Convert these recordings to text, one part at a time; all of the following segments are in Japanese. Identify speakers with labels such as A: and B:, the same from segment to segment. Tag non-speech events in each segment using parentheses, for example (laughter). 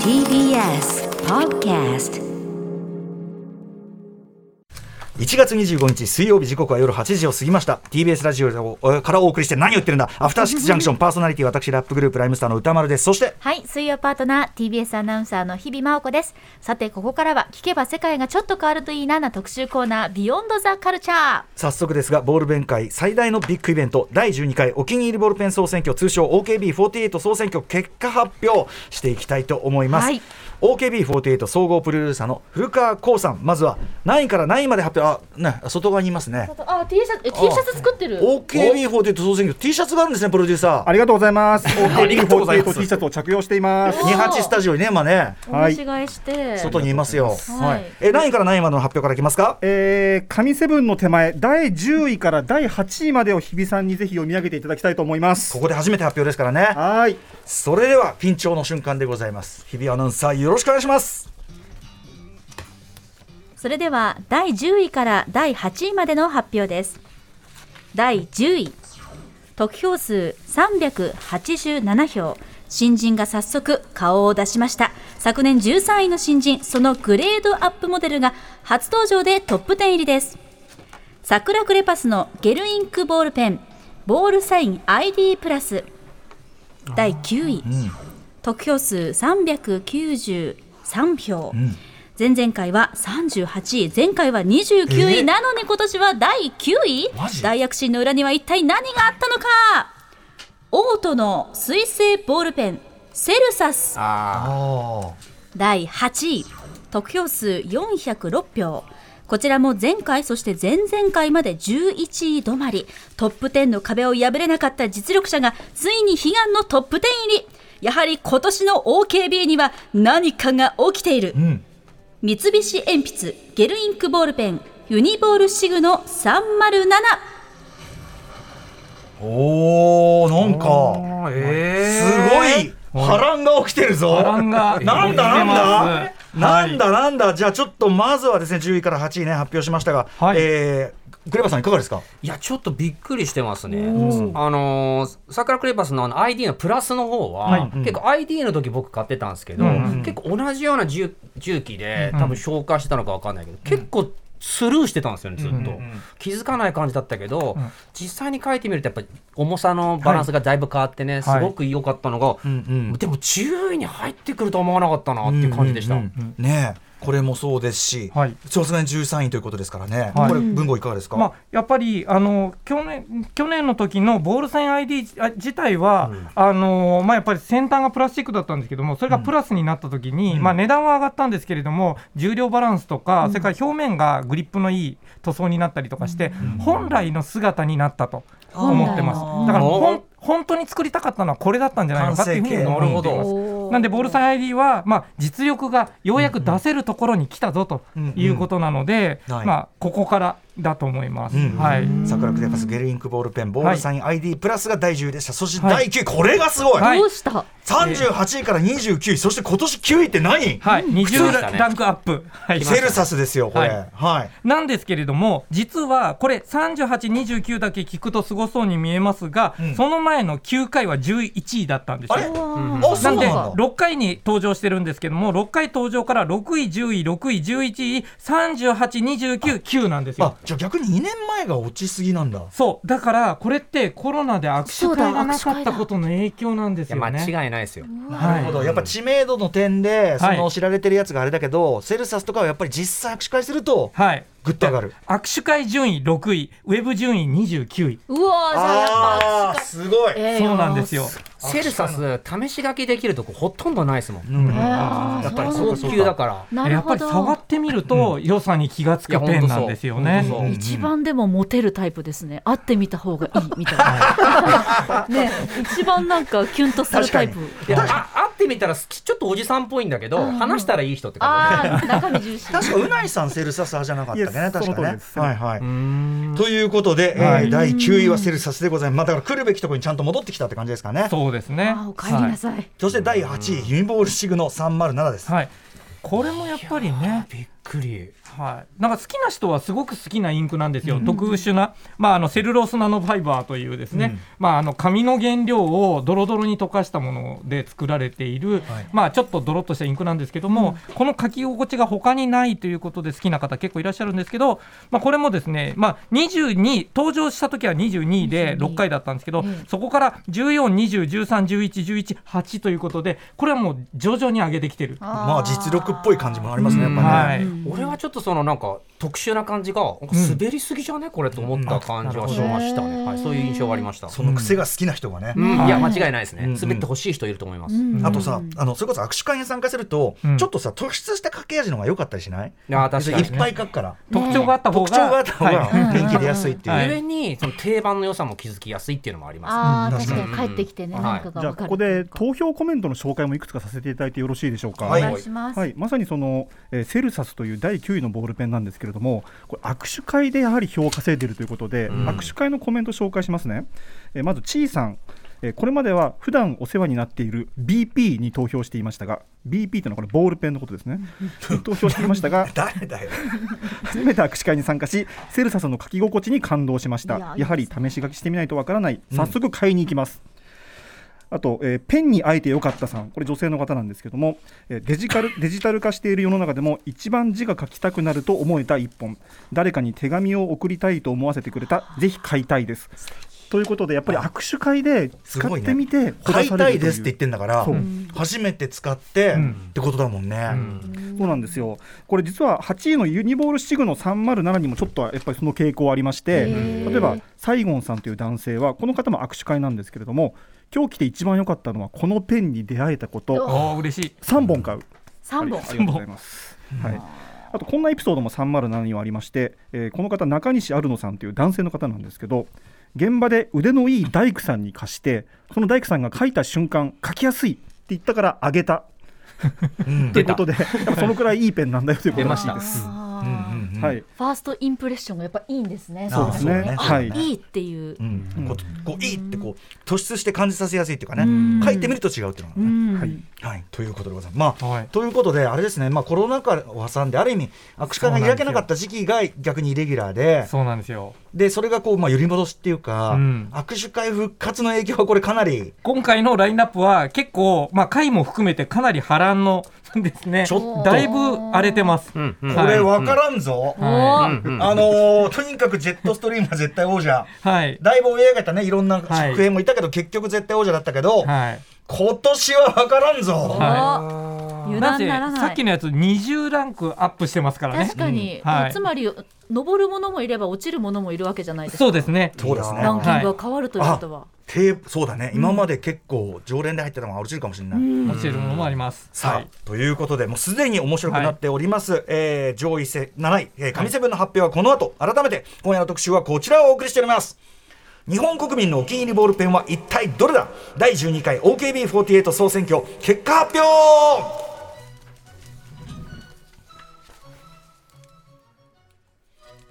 A: TBS Podcast
B: 1月25日水曜日時刻は夜8時を過ぎました。TBS ラジオからお送りして何を言ってるんだ。アフターシックスジャンクション。(laughs) パーソナリティ私ラップグループライムスターの歌丸です。そして
C: はい水曜パートナー TBS アナウンサーの日々真央子です。さてここからは聞けば世界がちょっと変わるといいなな特集コーナービヨンドザカルチャー
B: 早速ですがボールペン界最大のビッグイベント第12回お気に入りボールペン総選挙通称 OKB48 総選挙結果発表していきたいと思います、
C: はい
B: OKB48 総合プロデューサーの古川光さん。まずは何位から何位まで発表。あね外側にいますね。
C: あ T シャツえ T シャツ作ってる。
B: OKB48 総選挙。T シャツがあるんですねプロデューサー。
D: ありがとうございます。(laughs)
B: ありがとうございます。
D: OKB48T シャツを着用しています。
B: 28スタジオにね今ね。
C: お召し替えして、
B: 外にいますよ、
C: はい。
B: え何位から何位までの発表からいきますか？
D: えー、神セブンの手前第10位から第8位までを日比さんにぜひ読み上げていただきたいと思います。
B: ここで初めて発表ですからね。
D: はーい。
B: それでは緊張の瞬間でございます。日比アナウンサーよろしくお願いします。
C: それでは第10位から第8位までの発表です。第10位。得票数387票。新人が早速顔を出しました。昨年13位の新人そのグレードアップモデルが初登場でトップ10入りです。桜クレパスのゲルインクボールペン。ボールサイン ID プラス。第9位、得票数393票、前々回は38位。前回は29位、
B: え
C: なのに今年は第9位。大躍進の裏には一体何があったのか？オートの水性ボールペン。セルサス。
B: あ
C: 第8位。得票数406票こちらも前回そして前々回まで11位止まり。トップ10の壁を破れなかった実力者がついに悲願のトップ10入り。やはり今年の OKB には何かが起きている、
B: ん。
C: 三菱鉛筆ゲルインクボールペンユニボールシグの307
B: ーおーなんか
E: え
B: すごい波乱が起きてるぞ。
E: 波乱が
B: なんだなんだ？
E: 起
B: なんだなんだ。じゃあちょっとまずはですね10位から8位ね発表しましたが、
E: はい。
B: えークレバさんいかがですか？
E: いやちょっとびっくりしてますね。あのー桜クレパスのあの ID のプラスの方は、
B: はい。うん。
E: 結構 ID の時僕買ってたんですけど、
B: うん。
E: 結構同じような重重機で多分消化してたのかわかんないけど、結構スルーしてたんですよねずっと、気づかない感じだったけど、実際に書いてみるとやっぱり重さのバランスがだいぶ変わってね、すごく良かったのが、
B: うんうん。
E: でも10位に入ってくるとは思わなかったなっていう感じでした。
B: うんうんうん。ねえこれもそうですし、
F: はい。
B: さすがに13位ということですからね、
F: はい。
B: これ文豪いかがですか、
F: まあ、やっぱりあの去年去年の時のボールサイン ID 自体は、あのまあ、やっぱり先端がプラスチックだったんですけどもそれがプラスになった時に、まあ、値段は上がったんですけれども重量バランスとか、それから表面がグリップのいい塗装になったりとかして、本来の姿になったと思ってます。だから本当に作りたかったのはこれだったんじゃないのかっていうふうに思っています。なんでボールサイン ID は、まあ、実力がようやく出せるところに来たぞということなので、
B: うん。はい。
F: まあ、ここからだと思います。
B: うん。
F: はい。
B: 桜クレパスゲルインクボールペンボールサイン ID プラスが第10位でしたそして
F: はい
B: 第9位、これがすごい、
F: はい。
C: どうした
B: ？38位から29位そして今年9位って何、
F: はい、
E: 普通でした
F: 20
E: ね
F: ランクアップ、はい、
B: セルサスですよこれ。
F: はい。
B: はい、
F: なんですけれども実はこれ38、29だけ聞くとすごそうに見えますが、
B: うん。
F: その前の9回は11位だったんです
B: あれ？
F: よ。な
B: んなんだ。
F: 6回に登場してるんですけども6回登場から6位、10位、6位、11位、38、29、9なんですよ。
B: あ。じゃあ逆に2年前が落ちすぎなんだ。
F: そう。だからこれってコロナで握手会がなかったことの影響なんです
E: いや
F: よね。
E: 間違いないですよ。
B: なるほど、やっぱ知名度の点でそ
F: はい。
B: の知られてるやつがあれだけど、セルサスとかはやっぱり実際握手会すると
F: はい
B: グッと上がる。
F: 握手会順位6位ウェブ順位29位。
C: うわーじゃあやっぱ
B: あーすごい、
C: えー
F: そうなんですよ。
E: セルサス試し書きできるとこほとんどないですもん。
B: うん。やっぱり
E: 高級だから。
C: なるほ
F: やっぱり触
C: ど
F: ってみると良さに気がつくペンなんですよね。
E: う。
C: 一番でもモテるタイプですね。会ってみた方がいいみたいな。(laughs) ね。一番なんかキュンとするタイプ。
E: い会ってみたらちょっとおじさんっぽいんだけど、話したらいい人って感じ。
C: ああ中身重視。
B: 確かうないさんセルサス派じゃなかったね。(laughs) 確かね。はいはい。
F: うん。
B: ということで、えー
F: はい。
B: 第9位はセルサスでございます、まあ、だから来るべきところにちゃんと戻ってきたって感じですかね。
F: そうですね。
C: あーお帰りなさい、
B: そして第8位、ユニボールシグの307です、
F: はい。はい。これもやっぱりね、
E: くり。
F: はい、なんか好きな人はすごく好きなインクなんですよ、特殊な、まあ、あのセルロースナノファイバーというですね、まあ、あの紙の原料をドロドロに溶かしたもので作られている、まあ、ちょっとドロッとしたインクなんですけども、この書き心地が他にないということで好きな方結構いらっしゃるんですけど、まあ、これもですね、まあ、22登場した時は22で6回だったんですけど、そこから14、20、13、11、11、8ということでこれはもう徐々に上げてきてる。
B: まあ実力っぽい感じもありますねやっぱね、
F: はい
E: 俺はちょっとそのなんか特殊な感じがなんか滑りすぎじゃね？これと思った感じはしましたね、はい、そういう印象がありました、
B: その癖が好きな人がね、
E: うん。い。や間違いないですね、
B: うん
E: 滑ってほしい人いると思います、
B: あとさあのそれこそ握手会に参加すると、
F: うん。
B: ちょっとさ突出した駆け味の方が良かったりしない？
E: いや確かに
B: いっぱい書くから、
F: 特徴があった方が
B: 特徴があった方が
F: はい。
B: 元気出やすいっていう、
F: はい。
E: 上にその定番の良さも気づきやすいっていうのもあります、
C: ああ、
B: うん。
C: 確かに帰ってきてね、
E: うん
C: 何かが
D: じゃあ。ここで投票コメントの紹介もいくつかさせていただいてよろしいでしょうか？
C: お
B: はい。
C: 願い。します。
D: はい、まさにその、えーセルサスという第9位のボールペンなんですけれどもこれ握手会でやはり票を稼いでいるということで、
E: ん。
D: 握手会のコメント紹介しますね、えーまずちーさん、えーこれまでは普段お世話になっている BP に投票していましたが BP というのはこれボールペンのことですね。に投票していましたが (laughs)
B: 誰だよ。
D: 初めて握手会に参加しセルサスの書き心地に感動しました。
C: いや
D: やはり試し書きしてみないとわからない。早速買いに行きます、あと、えーペンに会えてよかったさん、これ女性の方なんですけども、えーデジカル (laughs) デジタル化している世の中でも一番字が書きたくなると思えた一本、誰かに手紙を送りたいと思わせてくれた、ぜひ買いたいです。ということで、やっぱり握手会です使ってみて、ほだ
B: 買いたいですって言ってんだから初めて使って、
F: うん。
B: ってことだもんね、
D: そうなんですよ。これ実は8位のユニボールシグの307にもちょっとやっぱりその傾向ありまして、例えばサイゴンさんという男性はこの方も握手会なんですけれども、今日来て一番良かったのはこのペンに出会えたこと、
F: おー嬉しい
D: 3本買う。
C: 三本
D: はい。ありがとうございます。はい。あとこんなエピソードも307にはありまして、えーこの方中西アルノさんという男性の方なんですけど現場で腕のいい大工さんに貸してその大工さんが書いた瞬間書きやすいって言ったからあげた (laughs)
B: うん
D: ということでそのくらいいいペンなんだよということらしいです。
B: うん
D: はい、
C: ファーストインプレッションがやっぱいいんですね。
B: そう
D: ですね。
C: あ
D: はい。
C: いいっていう。
B: う。ん。こうこういいってこう突出して感じさせやすいっていうか
C: うん。
B: ね書いてみると違うっていうのがね、
C: うん。
D: はい。
B: はい、ということでございます。まあ、
F: はい。
B: ということで、あれですね、まあ、コロナ禍を挟んで、ある意味、握手会が開けなかった時期が逆にイレギュラーで、
F: そうなんですよ。
B: でそれがこう、まあ、揺り戻しっていうか、
F: うん。
B: 握手会復活の影響はこれ、かなり、
F: 今回のラインナップは結構、まあ、回も含めてかなり波乱のですね。
B: ちょっと。
F: だいぶ荒れてます、
E: うんうん。
B: これ、分からんぞ。
C: お
F: は
C: ー
E: うん
B: あのーとにかくジェットストリームは絶対王者。
F: はい。
B: だいぶ追い上げたね、いろんな
F: はい。
B: 祝宴もいたけど、結局絶対王者だったけど、
F: はい
B: 今年は分からんぞ。
C: お油
F: なぜ
C: 断ならない。
F: さっきのやつ20ランクアップしてますからね。
C: 確かに、
F: うん。はい。
C: つまり登るものもいれば落ちるものもいるわけじゃないですか。
F: そうですね。
B: そうですね
C: ランキングが変わるということは。
B: テープそうだね、今まで結構常連で入ってたのが落ちるかもしれない。
F: 落ちるものもあります、
B: さあ、
F: はい。
B: ということでもうすでに面白くなっております、えー上位せ7位、えー、神セブンの発表はこの後。改めて今夜の特集はこちらをお送りしております日本国民のお気に入りボールペンは一体どれだ？第12回 OKB48 総選挙結果発表！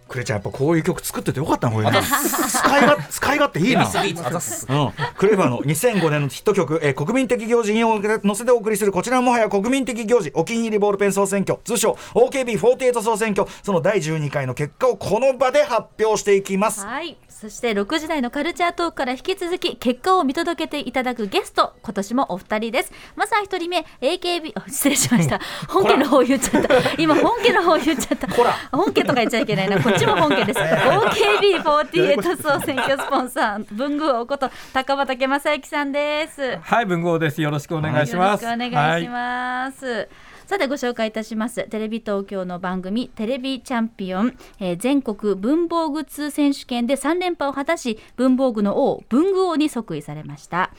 B: クレちゃんやっぱこういう曲作っててよかったのこれね。使いが使い勝手いいな。うん、クレバーの2005年のヒット曲、えー国民的行事に乗せてお送りするこちらもはや国民的行事お気に入りボールペン総選挙通称 OKB48 総選挙その第12回の結果をこの場で発表していきます。
C: はい。そして6時台のカルチャートークから引き続き結果を見届けていただくゲスト今年もお二人です。まずは一人目 AKB あ失礼しました。本家の方言っちゃった。今本家の方言っちゃった。本家とか言っちゃいけないな。こっちも本家です。OKB48 総選挙スポンサー文具王こと高畑正幸さんです。
F: はい文豪です。よろしくお願いします。
C: よろしくお願いします。さてご紹介いたします。テレビ東京の番組テレビチャンピオン、えー全国文房具通選手権で3連覇を果たし文房具の王文具王に即位されました、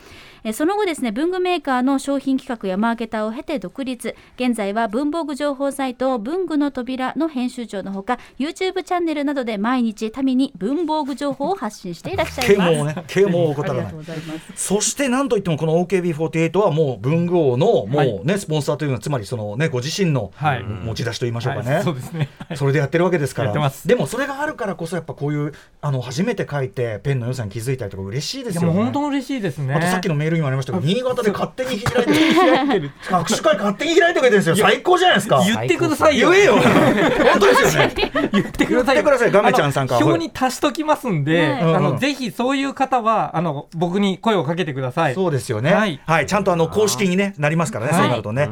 C: えーその後ですね文具メーカーの商品企画やマーケターを経て独立。現在は文房具情報サイト文具の扉の編集長のほか YouTube チャンネルなどで毎日民に文房具情報を発信していらっしゃい
B: 啓
C: ます。
B: 蒙をね啓蒙を
C: あ
B: 怠らない。
C: りがとうございます。
B: そしてなんといってもこの OKB48 はもう文具王のもうね、スポンサーというのはつまりそのねご自身の
F: はい。
B: 持ち出しと言いましょうかね、
F: はい。そうですね。はい
B: それでやってるわけですから。
F: やってます。
B: でもそれがあるからこそやっぱこういうあの初めて書いてペンの良さに気づいたりとか嬉しいで
F: いやもう
B: すよね
F: 本当嬉しいですね。
B: あとさっきのールにもありましたけど新潟で勝手に開いてる。(laughs) 握手会勝手に開いてくれてるんですよ。最高じゃないですか。
F: 言ってくださいよ。
B: 言えよ。本当ですよね。(laughs)
F: 言ってください
B: 言ってくださいガメちゃんさんから。
F: 表に足しときますんで、
C: はい。
F: あのぜひそういう方はあの僕に声をかけてください。
B: そうですよね。は
F: はい。い、
B: ちゃんとあの公式に、ね、なりますからね、
F: はい。
B: そうなるとね。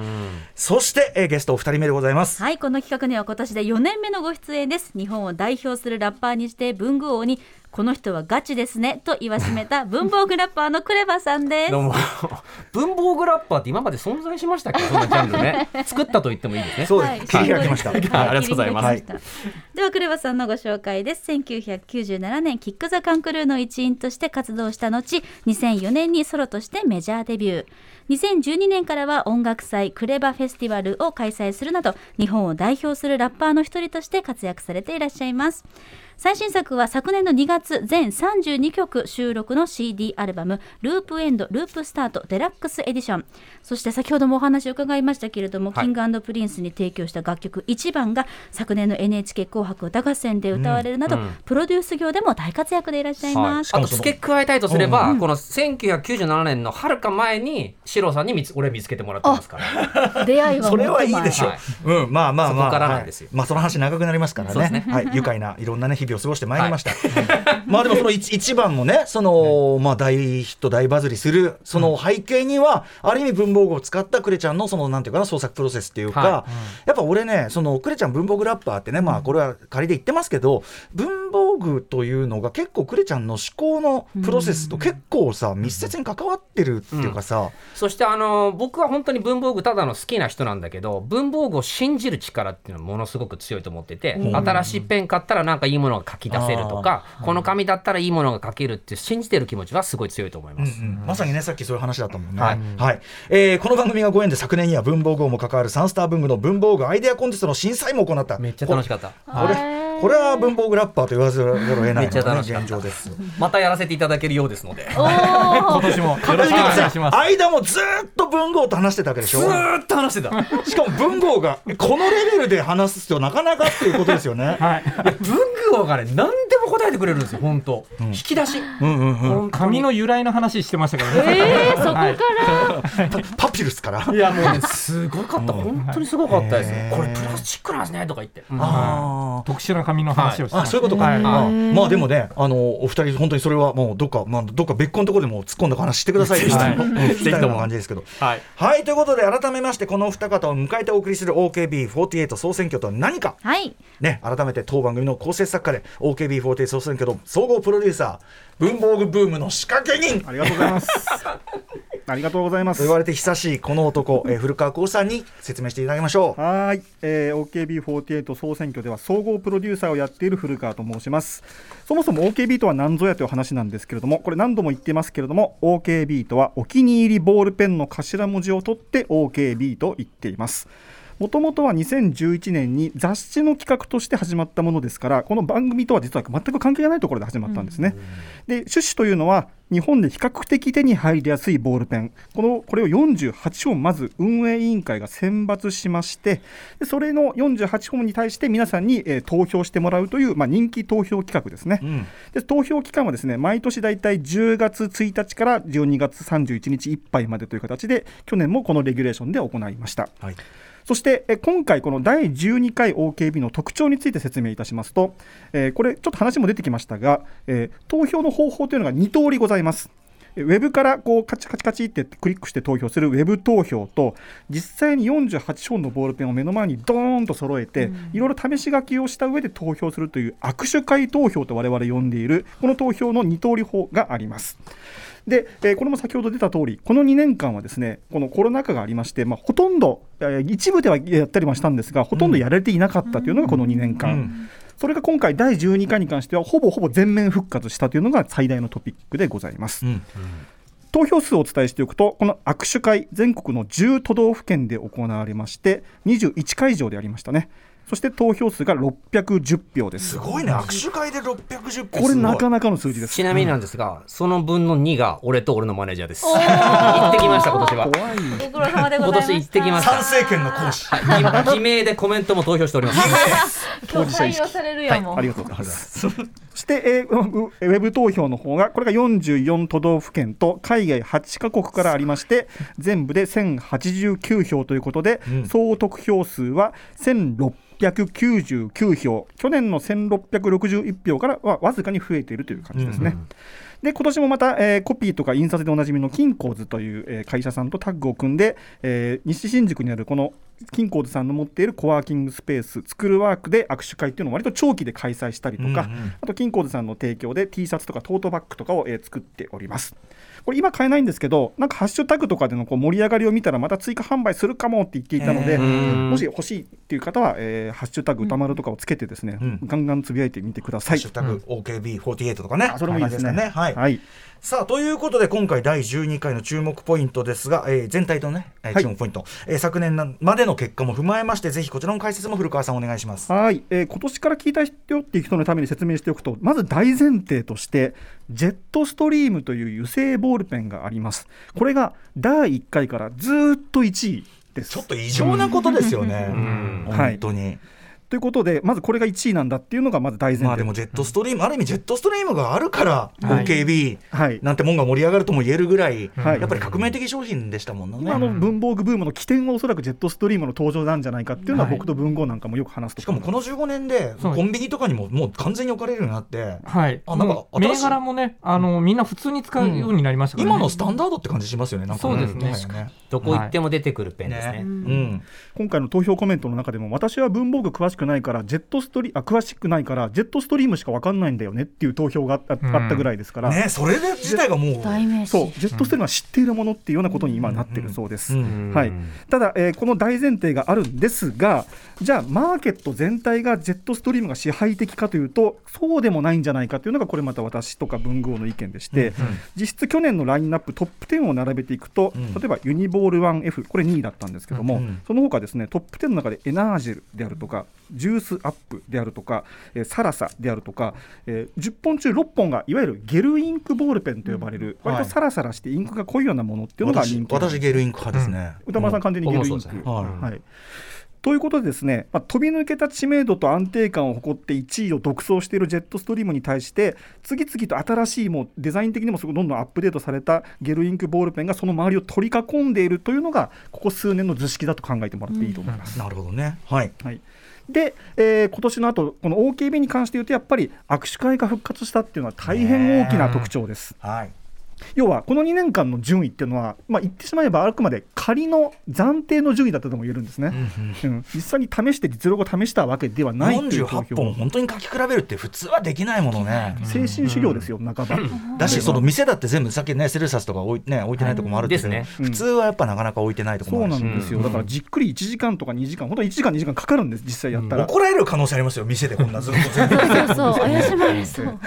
B: そして、えーゲストお二人目でございます。
C: はい。この企画には今年で4年目のご出演です。日本を代表するラッパーにして文具王にこの人はガチですねと言わしめた文房具ラッパーのクレバさんです。(laughs)
E: どうも。文房具ラッパーって今まで存在しましたっけそんなジャンルね作ったと言ってもいいですね。
B: そうです、
C: はい。
B: 切り開きました。
E: はい。ありがとうございます。
C: 切り開きしたではクレバさんのご紹介です。1997年キック・ザ・カンクルーの一員として活動した後2004年にソロとしてメジャーデビュー。2012年からは音楽祭クレバフェスティバルを開催するなど日本を代表するラッパーの一人として活躍されていらっしゃいます最新作は昨年の2月全32曲収録の CD アルバム「LOOP END LOOP START Deluxe Edition」そして先ほどもお話を伺いましたけれども、
E: はい。
C: キングプリンスに提供した楽曲「1番」が昨年の NHK 紅白歌合戦で歌われるなど、
E: うん。
C: プロデュース業でも大活躍でいらっしゃいます。
E: あと付け加えたいとすれば、この1997年のはるか前にシロさんに見つ俺見つけてもらってますから。
C: 出会いは
B: それはいいでしょう。
E: はい。
B: うん、まあまあまあ。
E: そこからなんですよ。
B: はいまあその話長くなりますから
E: ね。
B: ね。はい、愉快ないろんなね日々を過ごしてまいりました。(laughs) まあでもその一一番もね、そのまあ大ヒット大バズりするその背景には、ある意味文房具を使ったクレちゃんのそのなんていうかな創作プロセスっていうか、
E: は
B: やっぱ俺ね、そのクレちゃん文房具ラッパーってね、まあこれは仮で言ってますけど、文房具というのが結構クレちゃんの思考のプロセスと結構さ密接に関わってるっていうかさ。
E: そしてあの僕は本当に文房具ただの好きな人なんだけど文房具を信じる力っていうのはものすごく強いと思ってて、新しいペン買ったらなんかいいものが書き出せるとかこの紙だったらいいものが書けるって信じてる気持ちはすごい強いと思います。
B: うんまさにねさっきそういう話だったもんね。
E: はい
B: はいえーこの番組がご縁で昨年には文房具王も関わるサンスター文具の文房具アイデアコンテストの審査員も行った。
E: めっちゃ楽しかった。
B: これこれは文房具ラッパーと言わざるを得ない
E: めっちゃ
B: のが、ね、現状です。
E: またやらせていただけるようですので。
C: お
F: 今
C: ー
F: 年もよろしくお願いします。
B: 間もずーっと文豪と話してたわけでしょ
E: ずーっと話してた。
B: しかも文豪がこのレベルで話すとなかなかっていうことですよね。(laughs)
F: はい。
E: 文具王がね何でも答えてくれるんですよ本当。引き出し。
B: うんうんうん、
F: 紙の由来の話してましたからね。
C: えー、そこから、
F: はい
B: パピルスから？
E: いやもうねすごかった本当にすごかったです
B: へー
E: よ。これプラスチックなんですねとか言って。うん
F: 特殊な紙の話をしてま
B: あ
F: した。
B: そういうことか、
F: はい。
B: あまあでもねあのお二人本当にそれはもうどっかまあどっか別個のところでも突っ込んだ話してくださいよ
F: はい。
B: うん聞きたいような感じですけど。
E: はい。
B: はいということで改めましてこのお二方を迎えてお送りする OKB48 総選挙とは何か。
C: はい、
B: ね改めて当番組の構成作家で OKB48 総選挙の総合プロデューサー文房具ブームの仕掛け人。
D: ありがとうございます。(laughs) ありがとうございます。
B: と言われて久しいこの男、えー古川光さんに説明していただきましょう。
D: はーい、えー、OKB48 総選挙では総合プロデューサーをやっている古川と申します。そもそも OKB とは何ぞやという話なんですけれどもこれ何度も言ってますけれども OKB とはお気に入りボールペンの頭文字を取って OKB と言っていますもともとは2011年に雑誌の企画として始まったものですからこの番組とは実は全く関係がないところで始まったんですね、で趣旨というのは日本で比較的手に入りやすいボールペン。このこれを48本まず運営委員会が選抜しましてでそれの48本に対して皆さんに、えー投票してもらうという、まあ、人気投票企画ですね、
B: ん。
D: で投票期間はですね毎年大体10月1日から12月31日いっぱいまでという形で去年もこのレギュレーションで行いました。
B: はい
D: そしてえ今回この第12回 OKB の特徴について説明いたしますと、えーこれちょっと話も出てきましたが、えー投票の方法というのが2通りございます。えウェブからこうカチカチカチってクリックして投票するウェブ投票と実際に48本のボールペンを目の前にドーンと揃えて、いろいろ試し書きをした上で投票するという握手会投票と我々呼んでいるこの投票の2通り法があります。で、えーこれも先ほど出た通り、この2年間はですね、このコロナ禍がありまして、まあ、ほとんど、えー一部ではやったりはしたんですが、ほとんどやられていなかったというのがこの2年間。
B: うん
D: それが今回、第12回に関しては、ほぼほぼ全面復活したというのが最大のトピックでございます。
B: うん
D: 投票数をお伝えしておくと、この握手会、全国の10都道府県で行われまして、21会場でありましたね。そして投票数が610票です。
B: すごいね握手会で610
D: これなか
B: な
D: なかの数字です。
E: ちなみになんですが、その分の2が俺と俺のマネージャーです。行ってきました今年は。
D: 怖い。
C: ご苦労様でございました。(laughs)
E: 今年行ってきました
B: 参政権の行使
E: はい、記名でコメントも投票しております。
C: 今日採用されるやもん。
D: ありがとうございます。そして、えーウウェブ投票の方がこれが44都道府県と海外8カ国からありまして全部で1089票ということで、
B: うん。
D: 総得票数は1699票。去年の1661票からはわずかに増えているという感じですね。で今年もまた、えーコピーとか印刷でおなじみの金光図という、えー会社さんとタッグを組んで、えー西新宿にあるこの金光図さんの持っているコワーキングスペーススクールワークで握手会っていうのを割と長期で開催したりとか、
B: うんうん
D: あと金光図さんの提供で T シャツとかトートバッグとかを、えー作っております。これ今買えないんですけどなんかハッシュタグとかでのこう盛り上がりを見たらまた追加販売するかもって言っていたので、
B: えー
D: もし欲しいっていう方は、えーハッシュタグ歌丸とかをつけてですね、
B: うん
D: ガンガンつぶやいてみてください。
B: ハッシュタグ OKB48 とかね。
D: あそれもいいですね。
B: こんな感じはい。
D: はい
B: さあということで今回第12回の注目ポイントですが、えー全体とね、えー
D: はい
B: 注目ポイント、えー昨年なまでの結果も踏まえましてぜひこちらの解説も古川さんお願いします。
D: はい、えー今年から聞いた人っていう人のために説明しておくとまず大前提としてジェットストリームという油性ボールペンがありますこれが第1回からずーっと1位です
B: ちょっと異常なことですよね。
E: ん
B: 本当に。
D: ということでまずこれが1位なんだっていうのがまず大前提、
B: まあでもジェットストリーム、ある意味ジェットストリームがあるから、
F: はい。
B: OKB
D: はい。
B: なんてもんが盛り上がるとも言えるぐらい、
D: はい
B: やっぱり革命的商品でしたもんね。
D: 今の文房具ブームの起点はおそらくジェットストリームの登場なんじゃないかっていうのは
F: はい。
D: 僕と文豪なんかもよく話すと
B: しかもこの15年でコンビニとかにももう完全に置かれるようになって、
F: はい、
B: あなんか
F: 銘柄もね、あのみんな普通に使うようになりましたからね、
B: 今のスタンダードって感じしますよね。なんか
F: そうですね。
B: ね。
E: どこ行っても出てくるペンですね。
B: ねうん。
D: 今回の投票コメントの中でも私は文房具詳しくないからジェットストリあ詳しくないからジェットストリームしか分かんないんだよねっていう投票があったぐらいですから、
B: ねそれで自体がもう。
C: 代名詞。
D: そうジェットストリームは知っているものっていうようなことに今なってるそうです。
B: うん。
D: はい、ただ、えーこの大前提があるんですがじゃあマーケット全体がジェットストリームが支配的かというとそうでもないんじゃないかというのがこれまた私とか文豪の意見でして、実質去年のラインナップトップ10を並べていくと、
B: うん。
D: 例えばユニボール 1F これ2位だったんですけども、
B: うん
D: その他ですねトップ10の中でエナージェルであるとかジュースアップであるとか、えーサラサであるとか、えー10本中6本がいわゆるゲルインクボールペンと呼ばれる、
B: うんはい
D: 割とサラサラしてインクが濃いようなものっていうのが
B: 私
D: 人気
B: 私ゲルインク派ですね。
D: 歌丸さん完全にゲルインク、
E: ね。
B: はい。
D: はい。ということでですね、まあ、飛び抜けた知名度と安定感を誇って1位を独走しているジェットストリームに対して次々と新しいもうデザイン的にもすごいどんどんアップデートされたゲルインクボールペンがその周りを取り囲んでいるというのがここ数年の図式だと考えてもらっていいと思います。
B: なるほどね。はい。
D: はいで、えー今年の後この OKB に関して言うとやっぱり握手会が復活したっていうのは大変大きな特徴です。
B: はい。
D: 要はこの2年間の順位っていうのは、まあ、言ってしまえばあくまで仮の暫定の順位だったとも言えるんですね、うん実際に試して実力を試したわけではないという投
B: 48本
D: 票
B: 本当に書き比べるって普通はできないものね。
D: 精神修行ですよ、半ば。
B: だしその店だって全部さっきねセルサスとか置い,、ね、置いてないとこもあるけど、
E: ですね。
B: 普通はやっぱなかなか置いてないとこも
D: そうな
B: あるし、
D: んですよ、だからじっくり1時間とか2時間、本当に1時間、2時間かかるんです、実際やったら。
B: 怒られる可能性ありますよ店でこんなずっと全部
C: そうそう怪しまれそう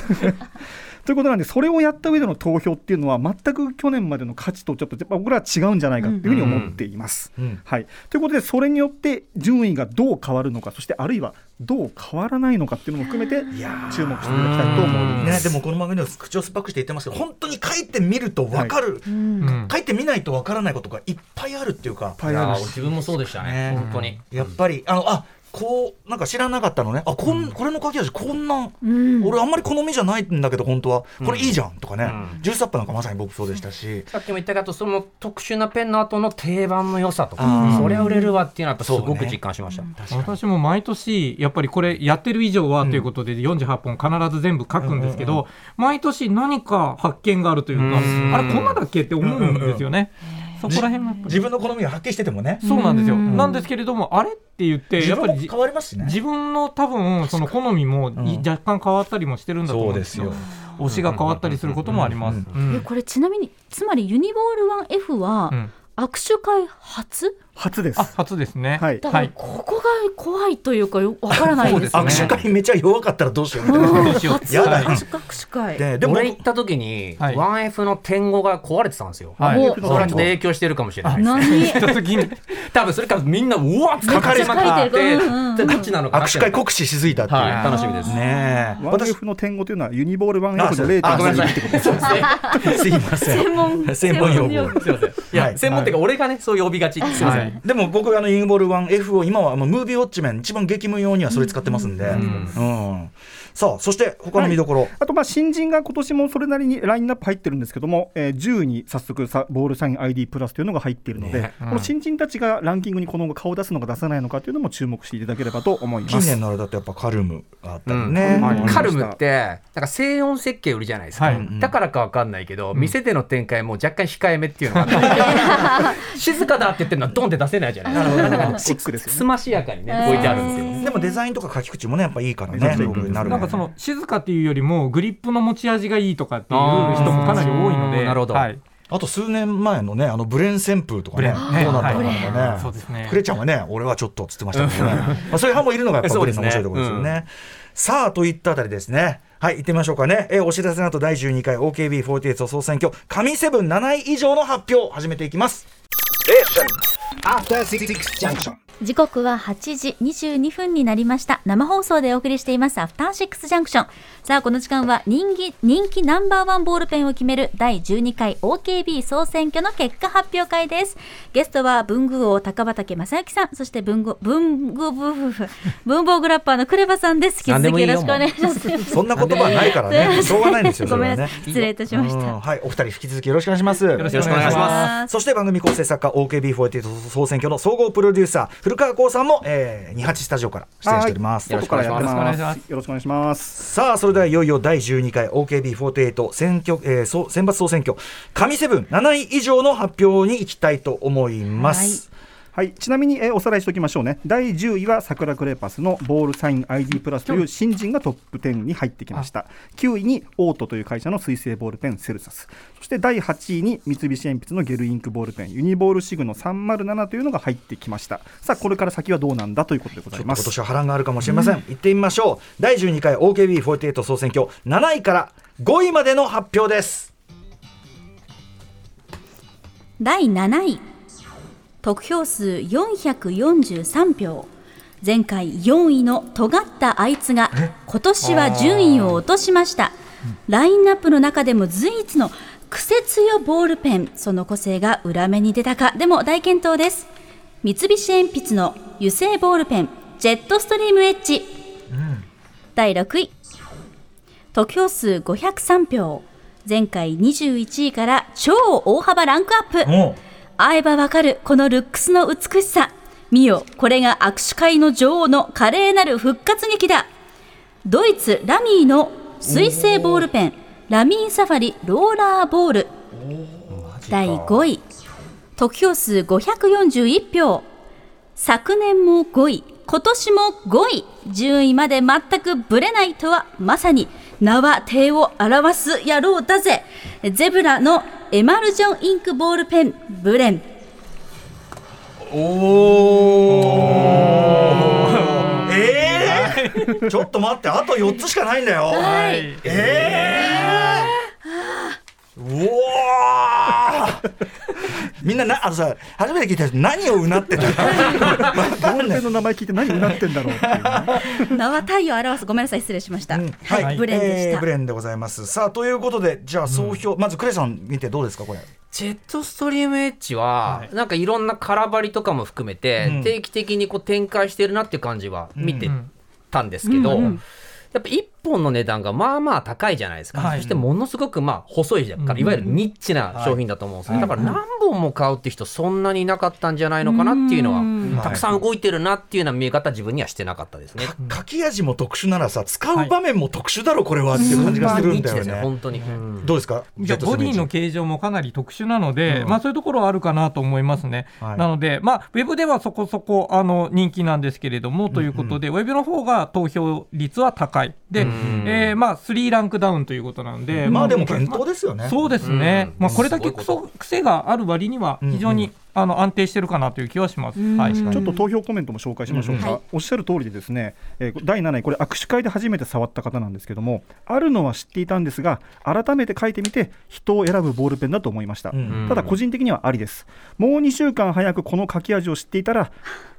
D: ということなんで、それをやった上での投票っていうのは、全く去年までの価値とちょっと、やっぱ僕らは違うんじゃないかというふうに思っています。
B: うん。
D: はい、ということで、それによって順位がどう変わるのか、そしてあるいはどう変わらないのかっていうのも含めて、注目していただきたいと思います。
B: ね、でもこの番組では口を酸っぱくして言ってますけど本当に書いてみると分かる、
F: うん。
B: 書いてみないと分からないことがいっぱいあるっていうか、
E: 自分もそうでしたね。
B: ね。
E: 本当に。
B: やっぱりあのあこうなんか知らなかったのね。あこん、これの書き味こんな、
C: うん。
B: 俺あんまり好みじゃないんだけど本当はこれいいじゃんとかね、
E: うん。
B: ジュースアップなんかまさに僕そうでしたし、
E: さっきも言ったけどその特殊なペンの後の定番の良さと
B: あ
E: か
B: ー
E: それは売れるわっていうのはやっぱすごく実感しました、
F: 私も毎年やっぱりこれやってる以上はということで48本必ず全部書くんですけ
B: うんうん
F: ど毎年何か発見があるというか
E: うん。
F: あれこんなだっけって思うんですよね。そこら辺がやっぱり。
B: 自分の好みがはっきりしててもね。
F: そうなんですよ。
C: うん。
F: なんですけれどもあれって言って
B: 自
F: やっぱり
B: 変わりますしね。
F: 自分の多分その好みも
B: ん
F: 若干変わったりもしてるんだと思うんですよ。
B: そうで。
F: 推しが変わったりすることもあります。
C: これちなみにつまりユニボール 1F は
F: うん。
C: 握手会初？
D: 初です。
F: あ。初ですね。
D: はい。
C: だからここが怖いというかよわからないですね。
F: そうですね。
B: 握手会めちゃ弱かったらどうしようみたいな、
C: うん。
F: どうしよう
C: 初
B: やだ
C: 初握手会。
B: ででも
E: 俺行った時に、
F: はい。
E: 1F の点語が壊れてたんですよ、
F: はい。
C: お
E: それはちょっと影響してるかもしれないです。
C: 何？
F: 行った時に。
E: 多分それからみんなうわっ書かれまく
C: めっちゃ書い
E: ってどっちなのかな
B: 握手会酷使しすぎたっていう、
E: はい。楽しみです。
B: ねえ。
D: ワン F の点語というのはユニボール 1F の
B: あそうあごめんなさい。
D: 0.3ってことですね。(laughs)
B: すいません。
C: 専門。
B: 専門用語。
E: すいませんいや、
B: はい。
E: 専門っていうか俺がねそう呼びがちすいません、
F: はい
B: でも僕あのユニボール 1F を今はまあムービーウォッチメン一番激務用にはそれ使ってますんで、うんさあそして他の見どころ、
D: あとまあ新人が今年もそれなりにラインナップ入ってるんですけども、えー、10位に早速さボールサイン ID プラスというのが入っているので、
E: ね。
D: この新人たちがランキングにこの後顔を出すのか出さないのかというのも注目していただければと思います。
B: 近年のあれだとやっぱカルムがあったり
E: うん。
B: ね、
D: はい。
E: カルムってなんか静音設計売りじゃないですか、
F: はい。
E: だからかわかんないけど、店での展開も若干控えめっていうのが (laughs) 静かだって言ってるのはドンって出せないじゃないですか。なんか
D: シックです
E: ましやかにね置いてあるんですよ。
B: でもデザインとか書き口もねやっぱいいからねなる
F: なんかその静かっていうよりもグリップの持ち味がいいとかっていう人もかなり多いので、
E: なるほど
F: はい、
B: あと数年前のねあのブレン旋風とかねどうなったのか
F: はい。
B: ね
F: そうですね。
B: クレちゃんはね俺はちょっとっつってましたけどね。まあそういう派もいるのがやっぱブレンの面白いところですよね。さあといったあたりですね。はい行ってみましょうかね、えーお知らせの後第12回 OKB48 総選挙神セブン7位以上の発表を始めていきます。
A: Junction.
C: 時刻は8時22分になりました。生放送でお送りしていますアフターシックスジャンクション。さあこの時間は人気人気ナンバーワンボールペンを決める第12回 OKB 総選挙の結果発表会です。ゲストは文具王高畑正幸さんそして文具文具文文房グラッパーのクレバさんです。引き続きよろしくお願いします。
B: そんな言葉はないからね。しょうがないんですよそ
C: ごめんなさい。失礼いたしまし
B: うん。
C: た
B: はい、お二人引き続きよろしくお願いします。よ
F: ろしくお願いします。
B: そして番組構成作家 OKB48 総選挙の総合プロデューサー古川光さんも、えー、28スタジオから出演しております。
E: よろしくお願いします。
B: さあそれではいよいよ第12回 OKB48 選挙、えー、総選抜総選挙神セブン7位以上の発表に行きたいと思います。
D: はい、ちなみに、えーおさらいしておきましょうね。第10位は桜クレパスのボールサイン ID プラスという新人がトップ10に入ってきました。9位にオートという会社の水性ボールペンセルサス。そして第8位に三菱鉛筆のゲルインクボールペンユニボールシグの307というのが入ってきました。さあ、これから先はどうなんだということでございます。
B: 今年は波乱があるかもしれません、行ってみましょう第12回 OKB48 総選挙7位から5位までの発表です
C: 第7位得票数443票。前回4位の尖ったあいつが今年は順位を落としました。ラインナップの中でも随一の癖強ボールペン。その個性が裏目に出たか。でも大健闘です。三菱鉛筆の油性ボールペン。ジェットストリームエッジ、第6位。得票数503票。前回21位から超大幅ランクアップ会えばわかるこのルックスの美しさ。見よこれが握手会の女王の華麗なる復活劇だ。ドイツラミーの水性ボールペン。ラミーサファリローラーボール。第5位。得票数541票。昨年も5位。今年も5位。順位まで全くぶれないとはまさに名は体を表す野郎だぜ。ゼブラのエマルジョンインクボールペンブレン。
B: えー、ちょっと待ってあと4つしかないんだよ、
F: はい。
B: えー、うわーみんななあのさ初めて聞いた人何をうなってた
D: ボー (laughs)
B: んない。
D: ルペンの名前聞いて何うなってんだろうっていうね。(laughs)
C: 名は体を表すごめんなさい失礼しました、
B: うん。
C: はい、ブレンでした、
B: えーブレンでございます。さあということでじゃあ総評、まずクレさん見てどうですかこれ？
E: ジェットストリームエッジは、なんかいろんな空張りとかも含めて、
B: うん。
E: 定期的にこう展開してるなっていう感じは見てたんですけど、
C: うん。うん。
E: やっぱ1本の値段がまあまあ高いじゃないですか、
F: はい。
E: そしてものすごくまあ細いじゃん。から、いわゆるニッチな商品だと思うんですね、だから何本も買うって人そんなにいなかったんじゃないのかなっていうのは、
C: うん。
E: たくさん動いてるなっていうような見え方自分にはしてなかったですね。
B: 書き味も特殊ならさ使う場面も特殊だろこれはっていう感じがするんだよ
E: ニッチです
B: ね、
E: 本当に、うん。
B: どうですか？
F: じゃあボディの形状もかなり特殊なので、まあ、そういうところはあるかなと思いますね。
B: はい。
F: なので、まあ、ウェブではそこそこあの人気なんですけれども、ということで、ウェブの方が投票率は高い。で、えーまあ、3ランクダウンということなので、
B: まあでも検討ですよね、
F: そうですね、
E: うん。
F: まあ、これだけ癖がある割には、非常に、あの安定してるかなという気はします。はい。
D: ちょっと投票コメントも紹介しましょうか、
C: うんはい。
D: おっしゃる通りでですね、えー第7位これ握手会で初めて触った方なんですけどもあるのは知っていたんですが改めて書いてみて人を選ぶボールペンだと思いました、
B: ん
D: ただ個人的にはありです。もう2週間早くこの書き味を知っていたら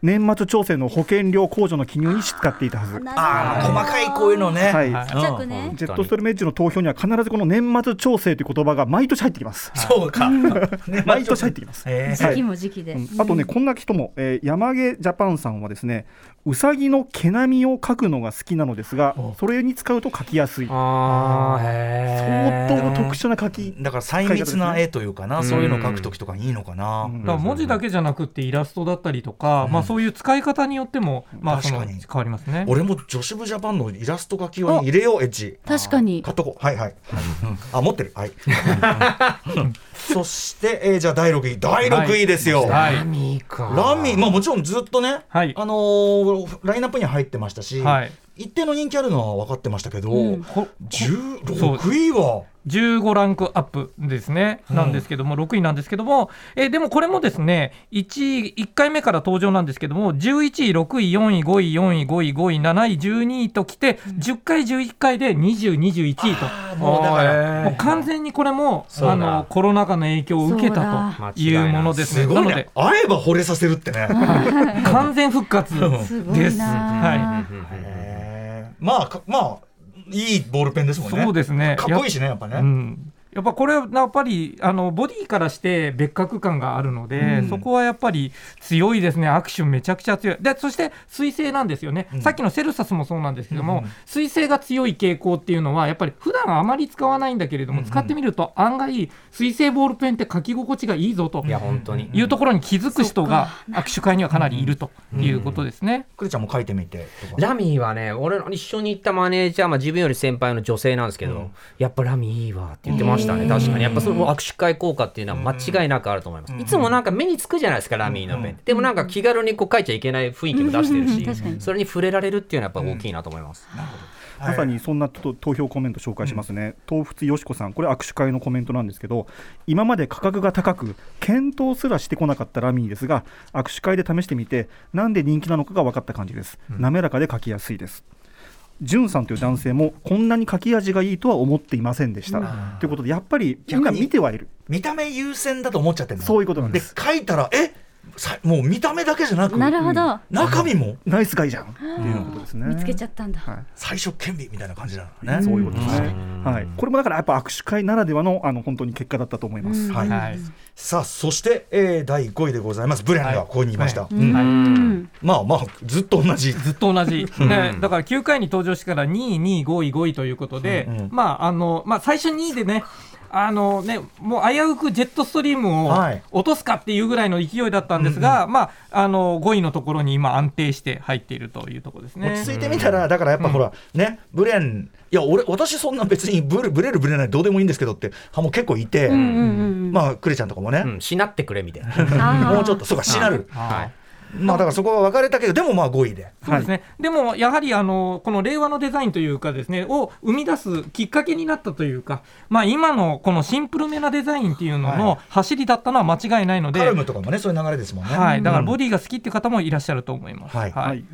D: 年末調整の保険料控除の記入に使っていたはず。
B: ああ細かいこういうのね、
D: はい。
F: はい。
D: ジェットストリームエッジの投票には必ずこの年末調整という言葉が毎年入ってきます。
B: そうか、(laughs) ね
D: 毎年入ってきます。
B: えー。
C: 先も時期で、
D: うんあとね、こんな人も、えー山毛ジャパンさんはですねうさぎの毛並みを描くのが好きなのですがそれに使うと描きやすい。
E: あーへー。
D: 相当特殊な描き
B: だから細密な絵というかな、そういうの描くときとかにいいのかな、
D: うん。
F: だから文字だけじゃなくってイラストだったりとか、まあ、そういう使い方によっても、まあ、その
B: 確かに。
F: 変わりますね。
B: 俺も女子部ジャパンのイラスト描きを入れようエッジ。
C: 確かに。
B: 買っとこう。はいはい、あ持ってる。はい。そして、えーじゃあ第6位。第6位ですよ、
F: はい。
E: ラミーか。
B: ラミー、まあ、もちろんずっとね、
F: はい。
B: あのーラインナップに入ってましたし、
F: はい
B: 一定の人気あるのは分かってましたけど、
C: うん。
F: こ
B: 16位は
F: ？15ランクアップですね、なんですけども、6位なんですけども、えーでもこれもですね1位、1回目から登場なんですけども、11位、6位、4位、5位、4位、5位、5位、7位、12位ときて、10回、11回で20、21位と。
B: もうだから
F: もう完全にこれもあのコロナ禍の影響を受けたというものですね。
B: すごいね
F: なので
B: 会えば惚れさせるってね、
F: 完全復活
C: す。ごい
F: です。
C: な
F: は
B: へーまあかまあいいボールペンですも
F: い、
B: んね。
F: そうですね。
B: かっこいいしねやっぱね、
F: うん、やっぱこれはやっぱりあのボディからして別格感があるので、
B: うん。
F: そこはやっぱり強いですね、握手めちゃくちゃ強い、でそして水性なんですよね、
B: うん。
F: さっきのセルサスもそうなんですけども、
B: うん
F: 水性が強い傾向っていうのは、やっぱり普段あまり使わないんだけれども、
B: うん
F: 使ってみると案外、水性ボールペンって書き心地がいいぞと
E: いや本当に。
F: いうところに気づく人が握手会にはかなりいるということですね。
B: クリちゃんも書いてみて
E: ラミーはね、俺の一緒に行ったマネージャー、まあ、自分より先輩の女性なんですけど、
B: うん。
E: やっぱラミーいいわって言ってましたね、確かに。やっぱその握手会効果っていうのは間違いなくあると思います。いつもなんか目につくじゃないですか、ラミーのペン。でもなんか気軽にこう書いちゃいけない雰囲気も出してるし、それに触れられるっていうのはやっぱ大きいなと思います。
D: まさにそんなと投票コメント紹介しますね、東仏よしこさん、これ、握手会のコメントなんですけど、今まで価格が高く、検討すらしてこなかったラミーですが、握手会で試してみて、なんで人気なのかが分かった感じです、滑らかで書きやすいです。じゅんさんという男性もこんなに書き味がいいとは思っていませんでした。ということでやっぱりみんな見てはいる。
B: 見た目優先だと思っちゃってるの。
D: そういうことなんで
B: です書いたらえ？さもう見た目だけじゃなく
C: なるほど、
B: 中身も。
D: ナイスガイじゃん。っていうことですね。
C: 見つけちゃったんだ、
D: はい。
B: 最初顕微みたいな感じなのね。
D: そういうことですね。
E: うん。
D: はい、これもだからやっぱ握手会ならではのあの本当に結果だったと思います。
B: はい。
F: はい。
B: さあそして、えー、第5位でございます。ブレンがここにいました、
F: は
B: うん。
C: うん。
B: まあまあずっと同じ。
F: ずっと同じ、ねだから9回に登場してから2位、2位、5位、5位ということで、
B: うんうん。
F: まああのまあ、最初2位でね、あのねもう危うくジェットストリームを
B: はい。
F: 落とすかっていうぐらいの勢いだったんですが、まあ、あの5位のところに今、安定して入っているというところですね。
B: 落ち着いてみたらだからやっぱほら、ねブレンいや俺私そんな別にブレブレるブレないどうでもいいんですけどって派も結構いて、
C: うんうんうん
B: まあクレちゃんとかもね、
E: うん、しなってくれみたいな。(laughs)
B: もうちょっとそうかしなる。
F: はい
B: まあだからそこは分かれたけどでもまあ5位で。
F: そうですね、でもやはりあのこの令和のデザインというかですねを生み出すきっかけになったというか、まあ、今のこのシンプルめなデザインっていうの
B: は
F: の走りだったのは間違いないので、
B: カルムとかもねそういう流れですもんね。
F: はい、だからボ
B: デ
F: ディが好きっていう方もいらっしゃると思います。
B: はい。
D: はい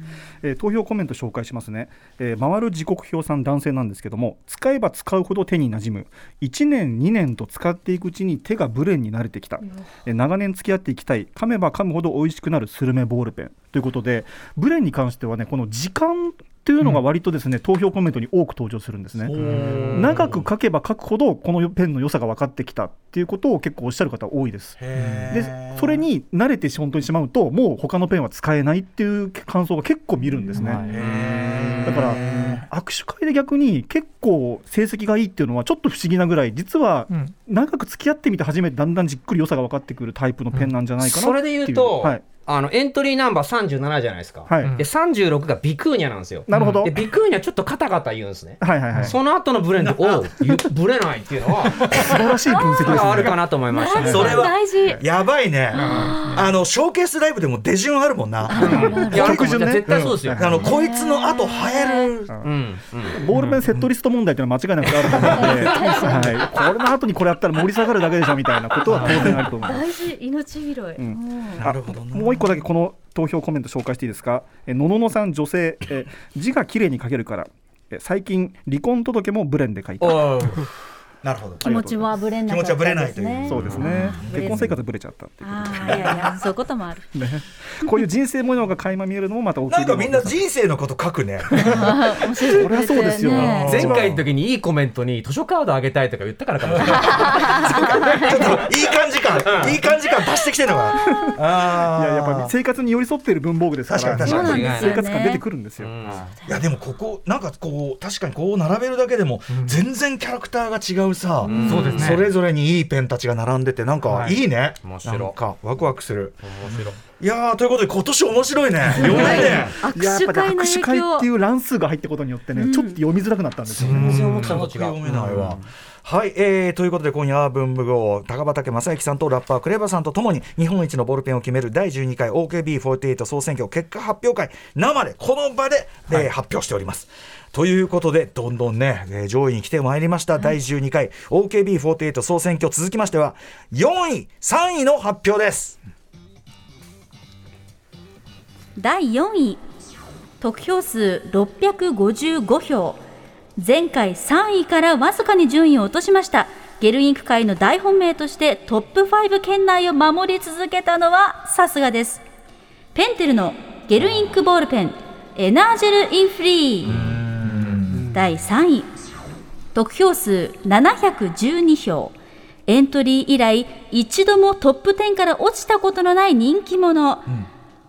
D: えー投票コメント紹介しますね、えー回る時刻表さん男性なんですけども使えば使うほど手に馴染む。1年2年と使っていくうちに手がブレンに慣れてきた、えー長年付き合っていきたい。噛めば噛むほど美味しくなるスルメボールペン。ということでブレンに関してはねこの時間というのが割とですね、投票コメントに多く登場するんですね。長く書けば書くほどこのペンの良さが分かってきたっていうことを結構おっしゃる方多いです。でそれに慣れて本当にしまうともう他のペンは使えないっていう感想が結構見るんですね。だから握手会で逆に結構成績がいいっていうのはちょっと不思議なぐらい実は
F: うん。
D: 長く付き合ってみて初めてだんだんじっくり良さが分かってくるタイプのペンなんじゃないかな
E: それで言うと、
D: はい、
E: あのエントリーナンバー37じゃないですか。
D: はい。
F: うん
E: で36がビクーニャなんですよ。
D: なるほど、
E: でビクーニャちょっとカタカタ言うんですね。
D: はいはいはい。素
E: その後のブレンド、(laughs) おう、ゆブレないっていうのは、
D: 晴らしい分析ですね。
E: あるかなと思いましたね。
B: それは
C: 大事。
B: やばいね。あのショーケースライブでも出順あるもんな。い
E: やあるかも
D: 曲順ね。
E: 絶対そうですよ。
B: あのこいつの後生える
E: うん、うん。
D: ボールペンセットリスト問題っていうのは間違いなくあると思うので、はい、これの後にこれやったら盛り下がるだけでしょみたいなことは当然あると思います。
C: 大事。命拾い、
D: ん。
C: うん。
B: なるほどな
D: 1個だけこの投票コメント紹介していいですか？えのののさん女性、え字が綺麗に書けるから。え最近離婚届もブレンで書いた。
B: なるほど。
C: 気持ちはぶれない
B: 気持ちはぶれないという。
D: そうですね。結婚生活ぶれちゃったっていう
C: ああいやいやそういうこともある。
D: ね。こういう人生模様が垣間見えるのもまた大きい
B: なんかみんな人生のこと書くね。
C: 面白い
D: そりゃそうですよ。
C: ね
E: 前回の時にいいコメントに図書カードあげたいとか言ったからかもしれない。
B: ちょっといい感じ感いい感じ感出してきてるのが
D: いややっぱり生活に寄り添っている文房具ですから
B: 確かに確かに。
C: そうなんですよね。
D: 生活感出てくるんですよ、
B: いやでもここなんかこう確かにこう並べるだけでも全然キャラクターが違うさ、
F: そうですね。
B: それぞれにいいペンたちが並んでてなんか
F: はい。
B: いいね、
E: 面白。い
B: なんかワクワクする。
E: 面白。い
B: いやーということで今年面白いね。4年
D: い。やや
C: 握手
D: っぱり
C: 会の影
D: 握手会
C: 響
D: っていう乱数が入ったことによってね、ちょっと読みづらくなったんですよね、
E: 全然思ってた。のと違
B: 読めないうわ、
E: ん
B: はい、えー、ということで今夜は文武号高畑正幸さんとラッパークレバさんとともに日本一のボールペンを決める第12回 OKB48 総選挙結果発表会生でこの場で、えー発表しております。ということでどんどんね、えー上位に来てまいりました、第12回 OKB48 総選挙続きましては4位3位の発表です。
C: 第4位得票数655票。前回3位からわずかに順位を落としました。ゲルインク界の大本命としてトップ5圏内を守り続けたのはさすがです。ペンテルのゲルインクボールペンエナージェルインフリー第3位。得票数712票。エントリー以来一度もトップ10から落ちたことのない人気者、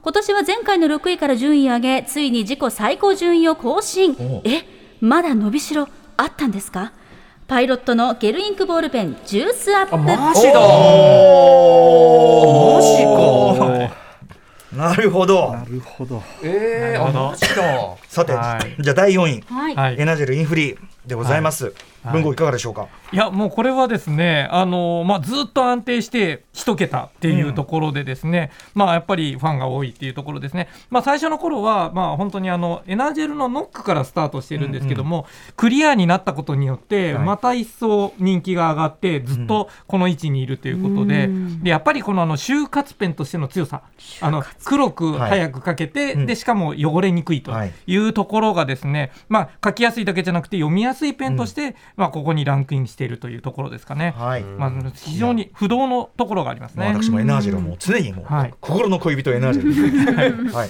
C: 今年は前回の6位から順位を上げついに自己最高順位を更新。えまだ伸びしろあったんですか？パイロットのゲルインクボールペンジュースアップ。
E: マジだ。マジか
B: なるほど。
D: なるほど。
E: えー、あマジだ
B: さて、
F: はい。
B: じゃあ第4位、
C: はい、
F: はい。
B: エナジェルインフリーでございます、
F: はい
B: 文豪いかがでしょうか、
F: いやもうこれはですね、あのまあ、ずっと安定して一桁っていうところでですね、まあ、やっぱりファンが多いっていうところですね、まあ、最初の頃はまあ本当にあのエナジェルのノックからスタートしてるんですけども、クリアになったことによって
B: はい。
F: また一層人気が上がってずっとこの位置にいるということで,、でやっぱりこのあの就活ペンとしての強さあの黒く早く書けて、
B: うん。
F: でしかも汚れにくいと
B: はい。
F: いうところがですね、まあ、書きやすいだけじゃなくて読みやすいペンとして、まあ、ここにランクインしているというところですかね。
B: はい、
F: まあ、非常に不動のところがありますね。
B: まあ私もエナージェルはもう常にもう、
F: はい。
B: 心の恋人エナージェル、(laughs) はい、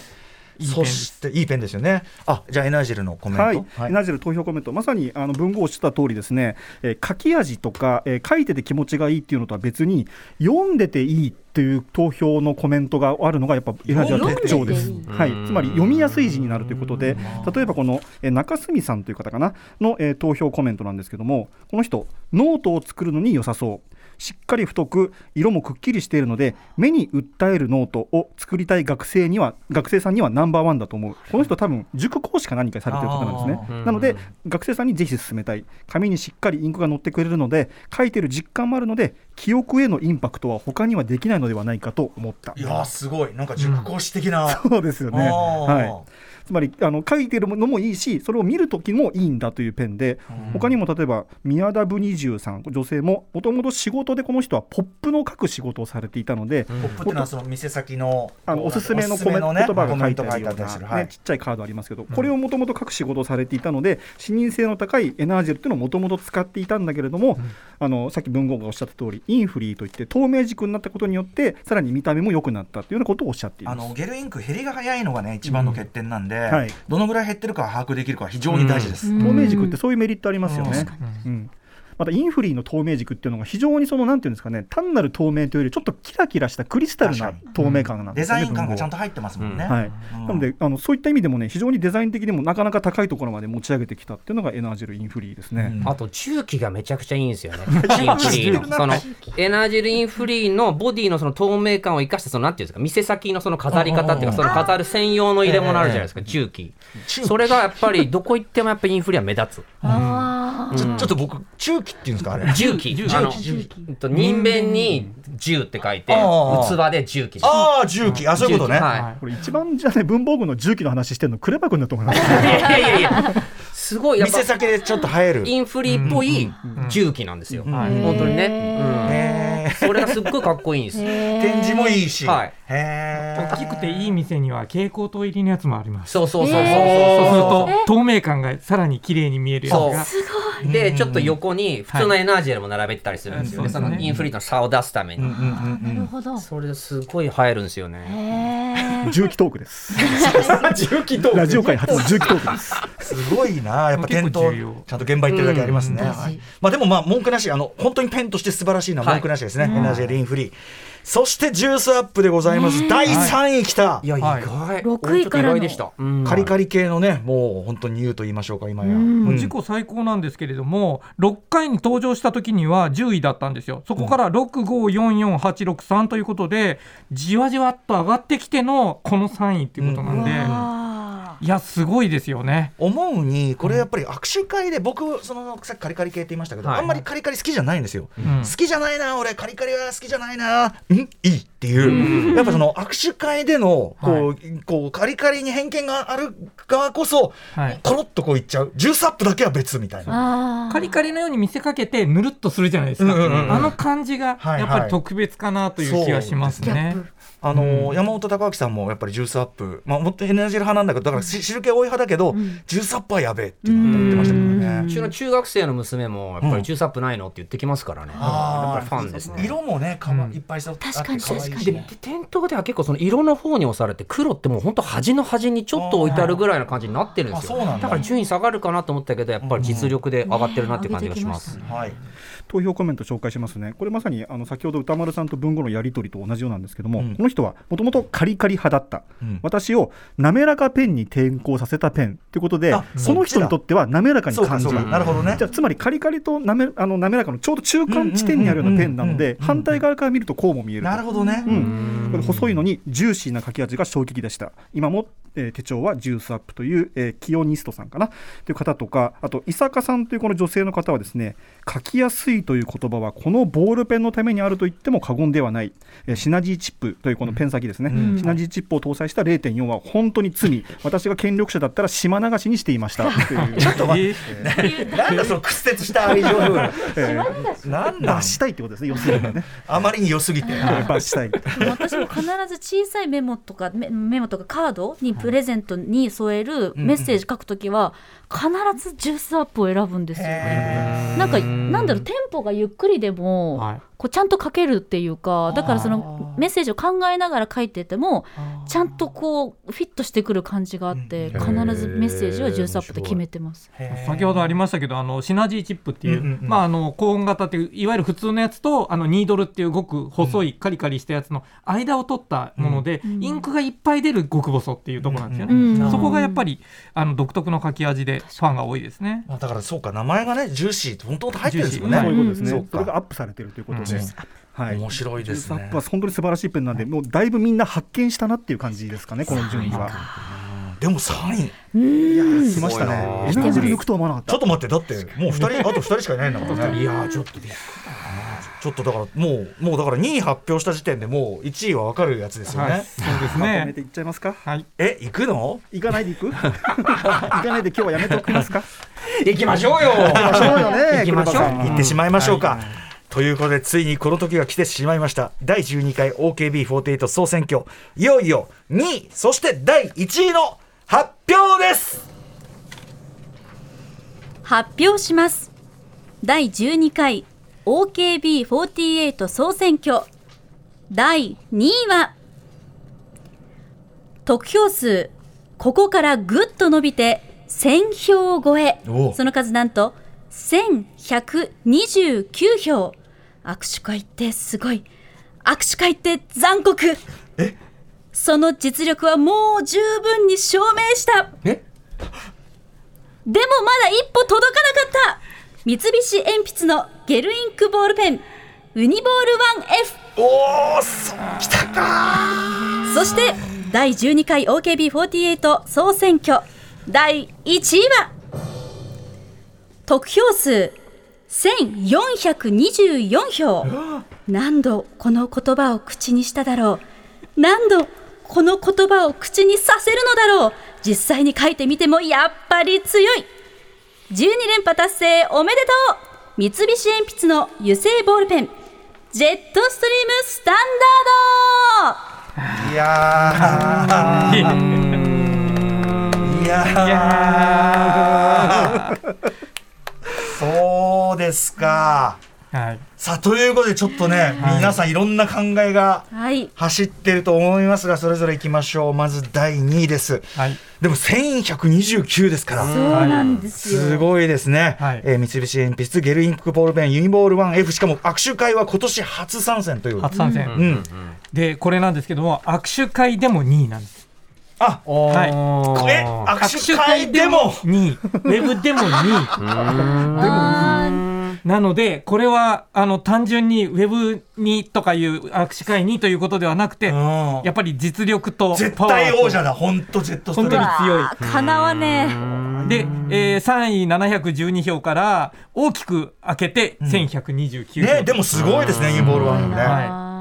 B: そしていいペンですよね。あじゃあエナージェルのコメント。
D: はい、エナジェル投票コメント。まさにあの文豪をしてた通りですね、えー書き味とか、えー書いてて気持ちがいいっていうのとは別に読んでていいっていう投票のコメントがあるのがやっぱエナジェルの特徴です。
C: いい。
D: はい、つまり読みやすい字になるということで例えばこの、えー中澄さんという方かなの、えー投票コメントなんですけどもこの人ノートを作るのに良さそうしっかり太く色もくっきりしているので目に訴えるノートを作りたい学生には学生さんにはナンバーワンだと思う。この人多分塾講師か何かされてる方なんですね。なので学生さんにぜひ進めたい。紙にしっかりインクが乗ってくれるので書いてる実感もあるので記憶へのインパクトは他にはできないのではないかと思った。
B: いやーすごい。なんか塾講師的な、
D: そうですよね。はいつまりあの書いてるのもいいしそれを見る時もいいんだというペンで、他にも例えば宮田ブ二重さん女性ももともと仕事でこの人はポップの書く仕事をされていたので、
B: ポップっていうのはその店先の
D: あのおすすめのコメント、
B: おすすめ
D: 言葉が書いてあるような、
B: りするはい。
D: ね、ちっちゃいカードありますけど、これをもともと書く仕事をされていたので視認性の高いエナージェルっていうのをもともと使っていたんだけれども、あのさっき文豪がおっしゃった通りインフリーといって透明軸になったことによってさらに見た目も良くなったというようなことをおっしゃってい
B: あ
D: ます。
B: のゲルインク減りが早いのがね一番の欠点なんで、
D: はい。
B: どのぐらい減ってるかを把握できるかは非常に大事です、
D: 透明軸ってそういうメリットありますよ
B: うん。
D: ね。うんまたインフリーの透明軸っていうのが非常にそのなんていうんですかね単なる透明というよりちょっとキラキラしたクリスタルな透明感なんですよね。
B: デザイン感がちゃんと入ってますもんね、
D: はい、
B: うん。
D: なのであのそういった意味でもね非常にデザイン的にもなかなか高いところまで持ち上げてきたっていうのがエナージェルインフリーですね。
B: うん。
E: あと重機がめちゃくちゃいいんですよね。インフリーの。そのエナジェルインフリーのボディのその透明感を生かしたそのなんていうんですか店先のその飾り方っていうかその飾る専用の入れ物あるじゃないですか重機。それがやっぱりどこ行ってもやっぱりインフリーは目立つ。
C: あ
B: ちょちょっと僕中期っていうんですかあれ。
E: 重機あのえっと人弁に銃って書いて
B: ああ
E: 器で重機。
B: ああ重機あそういうことね、
E: は
D: これ一番じゃあね文房具の重機の話してるのクレバ君だと思います。
E: い。いやいやいや。すごい
B: 店先でちょっと映える。
E: インフリーっぽい重機なんですよ。本当にね。
B: へ
E: うん。それがすっごいかっこいいんです。
B: 展示もいいし、
E: はい。
F: 大きくていい店には蛍光灯入りのやつもあります。
E: そうそうそうそう。
F: そうする
E: そう
F: と透明感がさらに綺麗に見えるやつが。
E: そでちょっと横に普通のエナジェルも並べてたりするんですよね、そのインフリートの差を出すために、
C: なるほど。
E: それですごい映えるんですよね。
D: 重機トークです。(laughs)
B: 重機トーク
D: ラジオ界初の重機トークです。
B: すごいな、やっぱ店頭、ちゃんと現場行ってるだけありますね。
C: うん
B: はいまあでもまあ文句なし、あの本当にペンとして素晴らしいのは文句なしですね。エナジーリンフリー。そしてジュースアップでございます。第3位きた。
E: い。や意
F: はい。
E: 外、
C: 六位から
E: でした、うん。
B: カリカリ系のね、もう本当に言うと言いましょうか、今や。
F: 自己最高なんですけれども、6回に登場した時には10位だったんですよ、そこから6、5、4、4、8、6、3ということで、じわじわっと上がってきてのこの3位っていうことなんで、
C: あ
F: いや、すごいですよね。
B: 思うにこれやっぱり握手会で僕そのさっきカリカリ系って言いましたけど、
F: はい。
B: あんまりカリカリ好きじゃないんですよ、
F: うん。
B: 好きじゃないな俺。カリカリは好きじゃないな。ん？いいっていう、やっぱその握手会でのこう、こうカリカリに偏見がある側こそ、
F: はい。
B: コロッとこういっちゃう。ジュースアップだけは別みたいな。
F: カリカリのように見せかけてぬるっとするじゃないですか、あの感じが
B: はい
F: やっぱり特別かなという気がしますね。
B: あのー山本隆明さんもやっぱりジュースアップ、まあ、もっとエナジール派なんだけどだからし汁気多い派だけど、ジュースアップはやべえっていうのを言ってましたけどね。
E: うちの中学生の娘もやっぱりジュースアップないのって言ってきますからね、やっぱりファンですね。
B: 色もねかわ
F: うん
B: いっぱいそう
C: 確かに確かに。
B: ね
E: で店頭では結構その色の方に押されて黒ってもう本当端の端にちょっと置いてあるぐらいな感じになってるんですよ。
B: だ。
E: から順位下がるかなと思ったけどやっぱり実力で上がってるなっていう感じがします、
B: はい
D: 投票コメント紹介しますね。これまさにあの先ほど歌丸さんと文豪のやり取りと同じようなんですけども、
B: うん。
D: この人はもともとカリカリ派だった、
B: うん。
D: 私を滑らかペンに転向させたペン。ということで
B: あ、
D: その人にとっては滑らかに感じる。
B: なるほどね。
D: じゃあつまりカリカリとなめあの滑らかのちょうど中間地点にあるようなペンなので反対側から見るとこうも見えると。
B: なるほどね、
D: うん、これ細いのにジューシーな書き味が衝撃でした。今も、えー手帳はジュースアップという、えーキオニストさんかな？という方とかあと伊坂さんというこの女性の方はですね書きやすいという言葉はこのボールペンのためにあると言っても過言ではない、えーシナジーチップというこのペン先ですね、
B: うん。
D: シナジーチップを搭載した0.4は本当に罪。私が権力者だったら島流しにしていました。(laughs) という。(laughs)
B: ちょっと待って、
F: えー。(laughs)
B: なんだその屈折した愛情風
D: え
B: なんだ。
D: したいってことですね要するにね。
B: あまりに良すぎて。
D: 出したい。
C: 私も必ず小さいメモとかメメモとかカードにプレゼントに添えるメッセージ書くときは必ずジュースアップを選ぶんですよ。ね。なんかなんだろうテンポがゆっくりでも、
F: はい
C: こうちゃんと書けるっていうかだからそのメッセージを考えながら書いててもちゃんとこうフィットしてくる感じがあって必ずメッセージはジュースアップで決めてます。
F: 先ほどありましたけどあのシナジーチップっていう、
B: うんうんうん
F: まあ、あの高音型っていういわゆる普通のやつとあのニードルっていうごく細いカリカリしたやつの間を取ったもので、インクがいっぱい出る極細っていうところなんですよね、
C: うん。
F: そこがやっぱりあの独特の書き味でファンが多いですね。
B: まあだからそうか名前がねジューシーって本当入ってるんですよね。
D: そういうことですね、
B: そ
D: れがアップされてるということで、はい、
B: 面白いですね。
D: 本当に素晴らしいペンなんで、もうだいぶみんな発見したなっていう感じですかね、この順位は。
B: でも3位。
D: 来ましたね。エ
B: すごいな
D: ナジー抜くとは思わなかった。
B: ちょっと待ってだってもう2人 (laughs) あと2人しかいないんだからね。
E: いやーちょっとびっくり
B: ちょっとだからもうもうだから2位発表した時点でもう1位は分かるやつですよね、
F: はい、そうですね。
D: まとめていっちゃいますか？
F: はい。
B: え行くの？
D: 行かないで行く？(laughs) 行かないで今日はやめておきますか？(laughs)
E: 行きましょうよ。
D: 行きましょうよね。
E: 行きましょう。
B: 行ってしまいましょうか、ということでついにこの時が来てしまいました。第12回 OKB48 総選挙。いよいよ2位そして第1位の発表です。
C: 発表します。第12回 OKB48 総選挙。第2位は得票数ここからぐっと伸びて1000票超え。
B: お
C: その数なんと1129票握手会ってすごい。握手会って残酷。その実力はもう十分に証明した。
E: え？
C: でもまだ一歩届かなかった。三菱鉛筆のゲルインクボールペン。ウニボール 1F
B: おおきたか
C: そして第12回 OKB48 総選挙。第1位は得票数1424票。何度この言葉を口にしただろう。何度この言葉を口にさせるのだろう。実際に書いてみてもやっぱり強い。12連覇達成おめでとう。三菱鉛筆の油性ボールペン。ジェットストリームスタンダード。
B: いやー。いやーそうですか。
F: はい、
B: さあということでちょっとね、
F: はい。
B: 皆さんいろんな考えが
C: はい。
B: 走ってると思いますがそれぞれいきましょう。まず第2位です。
F: はい、
B: でも1129ですから。
C: そうなんですよ。
B: すごいですね、
F: はい。
B: えー三菱鉛筆ゲルインクボールペンユニボール 1F しかも握手会は今年初参戦という。
F: 初参戦、
B: うん。
F: でこれなんですけども握手会でも2位なんです
B: あ
F: はい。
B: え握手会でも
F: ？2位ウェブでも2
C: あー
F: 位なのでこれはあの単純にウェブにとかいう握手会にということではなくて
B: うん。
F: やっぱり実力と
B: 絶
F: パワーと。
B: 対王者だ。本当ジェットストリーム
F: 本当に強い
C: かなわね
F: で、えー、3位712票から大きく開けて1129票、
B: ねでもすごいですねユニボール 1F ね。
F: は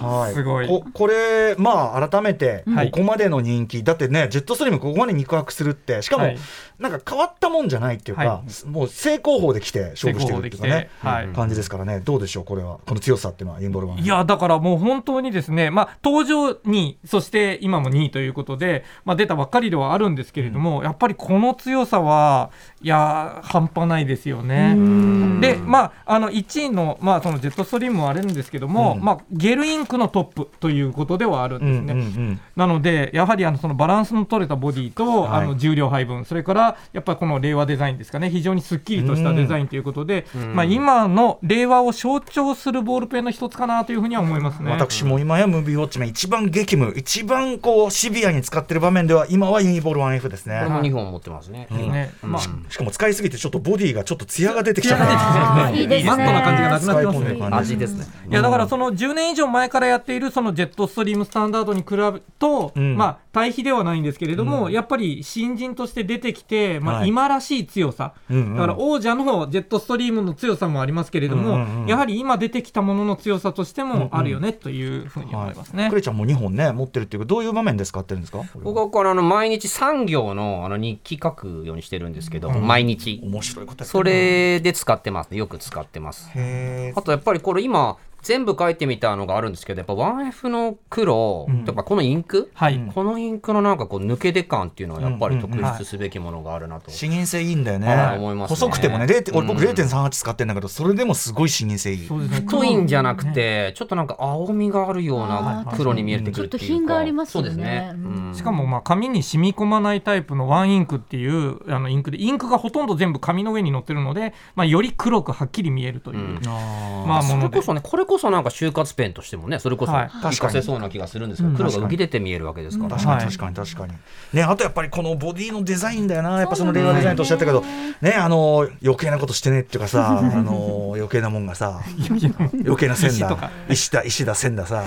B: はい、
F: すごい。
B: ここれ、まあ、改めて、
F: はい。
B: ここまでの人気、だってね、ジェットストリーム、ここまで肉薄するって、しかも、
F: はい
B: なんか変わったもんじゃないっていうか、
F: は
B: もう正攻法で来て勝負してるっていうかね。
F: はい。
B: 感じですからね、どうでしょう、これは、この強さっていうのは、インボールワン。
F: いやだからもう本当にですね、まあ、登場2位、そして今も2位ということで、まあ、出たばっかりではあるんですけれども、やっぱりこの強さは、いや、半端ないですよね。で、まあ、あの1位の,、まあそのジェットストリームはあるんですけども、
B: うん。
F: まあ、ゲルインクのトップということではあるん
B: うん
F: ですね。
B: うんうん。
F: なので、やはりあのそのバランスの取れたボディと、
B: はい。
F: あの重量配分、それからやっぱりこの令和デザインですかね、非常にすっきりとしたデザインということで、まあ、今の令和を象徴するボールペンの一つかなというふうには思いますね。
B: 私も今やムービーウォッチメン、一番激務、一番こうシビアに使ってる場面では、今はユニボール 1F ですね。
E: これも2本持ってますね。
F: まあ
B: しかも使いすぎて、ちょっとボディがちょっと艶が出てきちゃった。
C: いいですね。
F: マットな感じがなくなってますね。
E: 味ですね。
F: いやだからその10年以上前からやっているそのジェットストリームスタンダードに比べると、
B: うん。
F: まあ対比ではないんですけれども、
B: うん。
F: やっぱり新人として出てきて、まあ、
B: はい。
F: 今らしい強さ、
B: うんうん。
F: だから王者のジェットストリームの強さもありますけれども、
B: うんうんうん。
F: やはり今出てきたものの強さとしてもあるよねというふうに思いますね。
B: クレちゃんも2本ね、持ってるっていうか、どういう場面で使ってるんですか？
E: 僕はこのあの毎日産業のあの日記書くようにしてるんですけど、毎日。
B: 面白いことやって
E: それで使ってますね。よく使ってます。あとやっぱりこれ今全部書いてみたのがあるんですけどやっぱ 1F の黒とかこのインク、
F: はい、
E: このインクのなんかこう抜け出感っていうのはやっぱり特筆すべきものがあるなと。
B: 視認性いいん。だよね、
E: はい思いますね。
B: 細くてもね0俺僕
E: うん
B: 0.38使ってんだけどそれでもすごい視認性いい。
F: そうですね。
E: 太いんじゃなくてちょっとなんか青みがあるような黒に見えてくるっていうか。
C: ちょっと品がありますよね。
E: そうですね、
C: うん。
E: うん
F: しかもまあ紙に染み込まないタイプのワンインクっていうあのインクでインクがほとんど全部紙の上に乗ってるので、まあ、より黒くはっきり見えるという、
E: うん。
F: まあもので
E: それこそねこれこそなんか就活ペンとしてもねそれこそ
F: はい
E: 活かせそうな気がするんですけど、
F: うん
E: 黒が浮き出て見えるわけですから、
F: はい
B: 確かに確かに確かに、ねあとやっぱりこのボディのデザインだよな。やっぱその令和デザインとおっしゃったけどねあの余計なことしてねっていうかさあの余計なもんがさ余計な線だ。
F: 石とか。
B: 石だ石だ線ださ。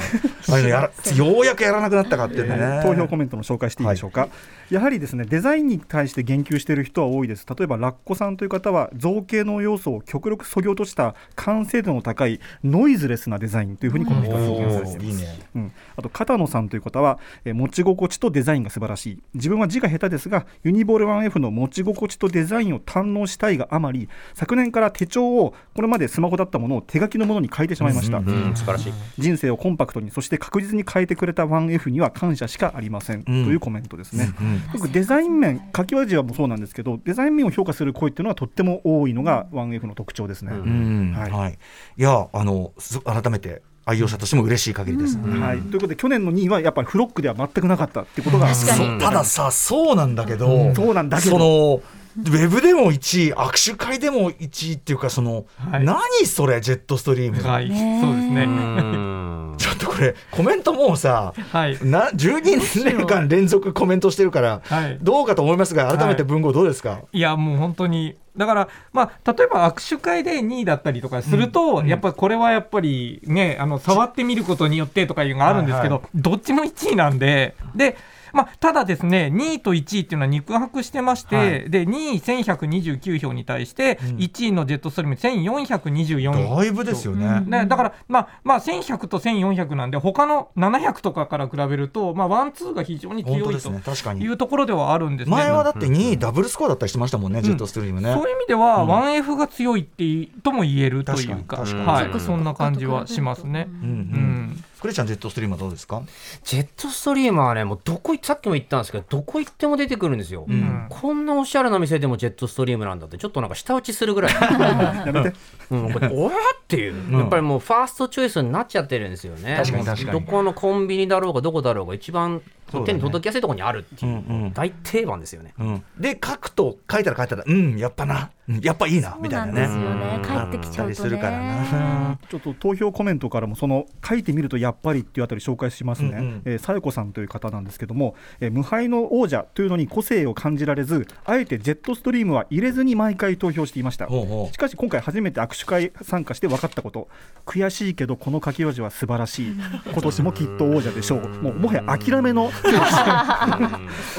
B: ああいうのやらようやくやらなくなったかっていうね
D: 投票コメントの紹介していいでしょうか、やはりですねデザインに対して言及している人は多いです。例えばラッコさんという方は造形の要素を極力そぎ落とした完成度の高いノイズレスなデザインというふうにこの人は表現されています。
B: ね。
D: うん、あと片野さんという方は、えー持ち心地とデザインが素晴らしい。自分は字が下手ですがユニボール 1F の持ち心地とデザインを堪能したいがあまり昨年から手帳をこれまでスマホだったものを手書きのものに変えてしまいました、
E: うん素晴らしい。
D: 人生をコンパクトにそして確実に変えてくれた 1F には感謝しかありません、
B: ん。
D: というコメントですね、
B: うん
D: 僕デザイン面書き味はもそうなんですけどデザイン面を評価する声っていうのはとっても多いのが 1F の特徴ですね、
B: うん。
D: は
B: はい。い、い、やあのす改めて愛用者としても嬉しい限りです、
D: はい、ということで去年の2位はやっぱりフロックでは全くなかったってことが。
C: 確かに
B: そう。たださそうなんだけど、
D: そうなんだけど。
B: そのウェブでも1位握手会でも1位っていうかその、
F: はい。
B: 何それジェットストリーム、
F: はい、そうですね。
E: うん。
B: ちょっとこれコメントもうさ
F: はい、
B: な12年間連続コメントしてるから、
F: はい。
B: どうかと思いますが改めて文豪どうですか、
F: いやもう本当にだから、まあ、例えば握手会で2位だったりとかすると、やっぱりこれはやっぱりねあの触ってみることによってとかいうのがあるんですけど、
B: は
F: どっちも1位なんでで、まあ、ただですね2位と1位っていうのは肉薄してまして、
B: はい。
F: で2位1129票に対して
B: うん。
F: 1位のジェットストリーム1424
B: だいぶですよね、
F: ね、だから、まあ、まあ、1100と1400なんで、他の700とかから比べると、まあ、ワン、ツーが非常に強いと
B: ね。確かに。
F: いうところではあるんですね。
B: 前はだって2位ダブルスコアだったりしてましたもんね、ジェットストリームね、
F: そういう意味では、
B: うん。
F: 1F が強いっていとも言えるというか、
B: 確かかに。
F: はい、
E: うん
F: そんな感じはしますね。
B: うんう
F: うん。ん
B: クレちゃんジェットストリームはどうですか？
E: ジェットストリームはねもうどこ行さっきも言ったんですけどどこ行っても出てくるんですよ、
B: ん。
E: こんなおしゃれな店でもジェットストリームなんだってちょっとなんか舌打ちするぐらい。(laughs)
D: やめて。
E: うん、これ (laughs) おえっていう、
B: ん。
E: やっぱりもうファーストチョイスになっちゃってるんですよね。
B: 確かに確かに。
E: どこのコンビニだろうがどこだろうが一番手に届きやすいところにあるっていう、
B: うんうん。
E: 大定番ですよね。
B: うん、で書くと書いたら書いたらうんやっぱな。うんやっぱいいなみたいなね
C: そうなんですよね。帰ってきちゃうとね。
B: あったりするからな。
D: ちょっと投票コメントからもその書いてみるとやっぱりっていうあたり紹介しますね、さよこさんという方なんですけども、えー無敗の王者というのに個性を感じられずあえてジェットストリームは入れずに毎回投票していました。
B: ほうほう。
D: しかし今回初めて握手会参加して分かったこと悔しいけどこの書き味は素晴らしい。(laughs) 今年もきっと王者でしょう。もうもはや諦めの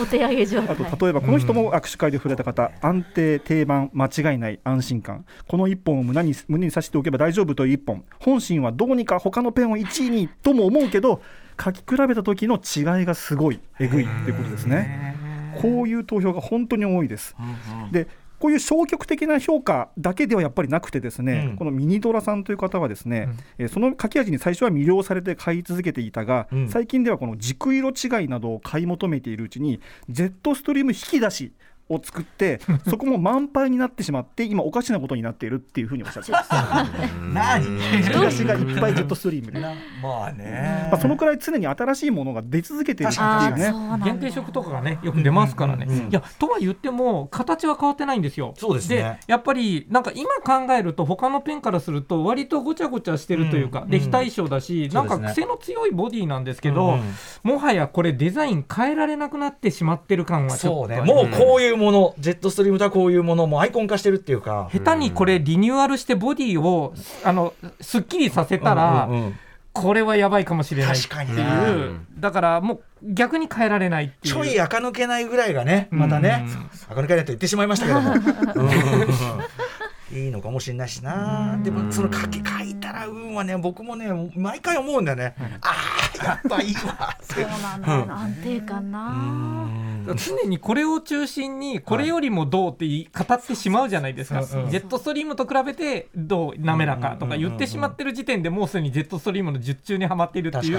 C: お手上げ状態
D: あと例えばこの人も握手会で触れた方、安定定番間違いない安心感。この一本を胸に胸に刺しておけば大丈夫という一本。本心はどうにか他のペンを1位にとも思うけど書き比べた時の違いがすごいえぐいっていうことですね。こういう投票が本当に多いです、でこういう消極的な評価だけではやっぱりなくてですね、
B: うん。
D: このミニドラさんという方はですね、えーその書き味に最初は魅了されて買い続けていたが、
B: うん。
D: 最近ではこの軸色違いなどを買い求めているうちにジェットストリーム引き出しを作って (laughs) そこも満杯になってしまって今おかしなことになっているっていうふうにおっしゃってます。(laughs)
B: 何？
D: がいっぱいジェットストリームで、ま
B: まあね。
D: あ、そのくらい常に新しいものが出続けているって
C: あ
D: いうね
F: 限定色とかがねよく出ますからね、いやとは言っても形は変わってないんですよ。
B: そうですね。
F: やっぱりなんか今考えると他のペンからすると割とごちゃごちゃしてるというか、
B: うん
F: で非対称だし、
B: うん。
F: なんか癖の強いボディなんですけど、もはやこれデザイン変えられなくなってしまってる感はちょっと
B: そうね。もうこういうものジェットストリームとはこういうものもアイコン化してるっていうか。
F: 下手にこれリニューアルしてボディをあのすっきりさせたら、
B: うんうんうん。
F: これはやばいかもしれないって
B: 確かに
F: いう
B: ね
F: だからもう逆に変えられないっていう。
B: ちょい垢抜けないぐらいがねまたね。垢抜けないと言ってしまいましたけども。うん。(laughs) いいのかもしれないしな。でもその書き書いたら運はね僕もね毎回思うんだよね。ああやっぱいいわ
C: そうなんだよ。な安定感な
F: 常にこれを中心にこれよりもどうって言い語ってしまうじゃないですか、ジェットストリームと比べてどう滑らかとか言ってしまってる時点でもうすでにジェットストリームの術中にはまっているっていう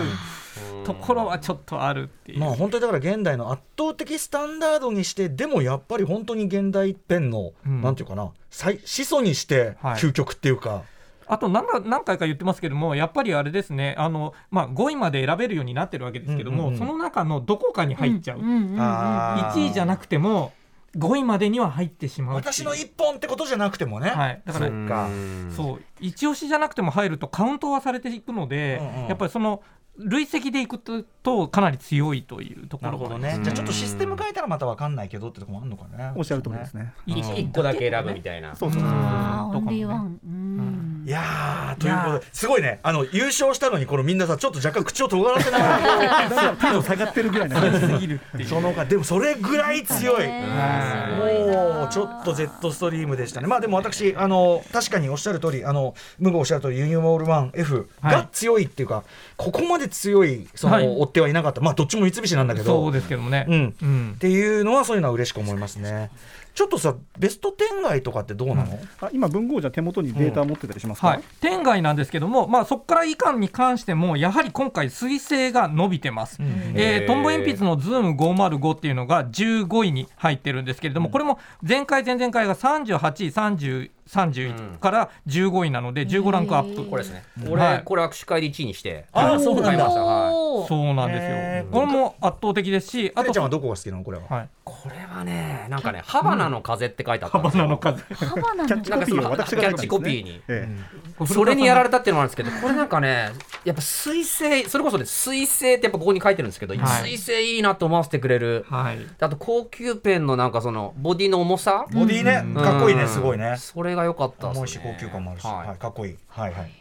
F: ところはちょっとあるっていう、
B: まあ本当にだから現代の圧倒的スタンダードにしてでもやっぱり本当に現代ペンの、
F: うん。
B: なんていうかな最始祖にして
F: はい。
B: 究極っていうか、
F: あと何何回か言ってますけどもやっぱりあれですねあの、まあ、5位まで選べるようになってるわけですけども、
B: うんうんうん。
F: その中のどこかに入っちゃう、
C: うんうんうんうん
B: あー。
F: 1位じゃなくても5位までには入ってしまう
B: 私の一本ってことじゃなくてもね、
F: はい、だから
B: そうか
F: そう。一押しじゃなくても入るとカウントはされていくので、
B: うんうん
F: やっぱりその累積でいくととかなり強いというところ
B: なるほど
F: が
B: ね。じゃあちょっとシステム変えたらまた分かんないけどってとこもあるのかね。
D: おっしゃる通りですね。
F: 一
E: 1個だけ選ぶみたいな。
D: そうそうそう
C: あーオン
F: とかもね。
C: リーワンうん
B: いやーということですごいね。あの優勝したのにこのみんなさちょっと若干口を尖らせながら。(laughs)
D: だからテンション下がってるぐらいの話
F: すぎる
B: その他でもそれぐらい強い。もうちょっと Z ストリームでしたね。まあでも私あの確かにおっしゃる通りあのムゴおっしゃる通りユニモールワン F が強いっていうか、ここまで強いその、
F: はい。
B: 追ってはいなかった。まあどっちも三菱なんだけど。
F: そうですけどもね、
B: うん。
F: うん。
B: っていうのはそういうのは嬉しく思いますね。ちょっとさベスト10外とかってどうなの？
D: あ今文豪じゃ手元にデータ持ってたりしますか、
F: はい、天外なんですけども、まあ、そこから以下に関してもやはり今回彗星が伸びてます、えートンボ鉛筆のズーム505っていうのが15位に入ってるんですけれども、これも前回前々回が38位30 30位から15位なので15ランクアップ、
E: これですね。
F: はい。
E: 俺これ握手会で1位にして。
B: あそうなんだ。
F: そうなんですよ。これも圧倒的ですしあと
B: ちゃんはどこが好きなの？これは？
F: はい、
E: これはねなんかねハバナの風って書いてあったん
F: バ
E: ですよ。
F: ナの風
C: ハバナの
D: キャッチコピーを私が
E: キャッチコピーに。
D: ええ。
E: それにやられたっていうのもあるんですけどこれなんかねやっぱ水星それこそね水星ってやっぱここに書いてるんですけど、
F: はい。
E: 水星いいなと思わせてくれる。
F: はい。
E: あと高級ペンのなんかそのボディの重さ、
B: ボディね、
F: うん。
B: かっこいいねすごいね。
E: それが良かったですね。
B: 重いし高級感もあるし、
E: はい。
B: はい、かっこいい。はいはい。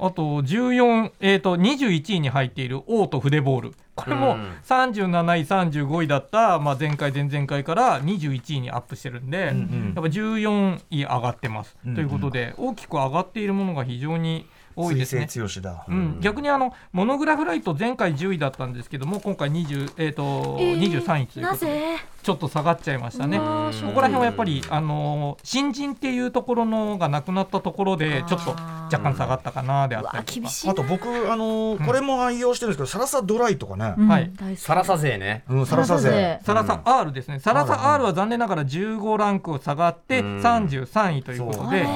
F: あと14、えー、と21位に入っているオート筆ボール。これも
E: うん。
F: 37位35位だった、まあ、前回前々回から21位にアップしてるんで、
B: うんうん。
F: やっぱ14位上がってます、
B: うんうん。
F: ということで大きく上がっているものが非常に多いですね。
B: 水星強しだ。
F: うん、逆にあのモノグラフライト前回10位だったんですけども今回20、えーと
C: えー
F: 23位という
C: な
F: ことで
C: ぜ？
F: ちょっと下がっちゃいましたね。ここら辺はやっぱり、あのー新人っていうところのがなくなったところでちょっと若干下がったかなであったりとか。
B: あと僕あのーこれも愛用してるんですけどサラサドライとかね。
C: うん
F: はい。
E: サラサ勢ね。
B: うんサラサ勢。
F: サラサ R ですね、サラサ R は残念ながら15ランクを下がって
E: うん。
F: 33位ということで、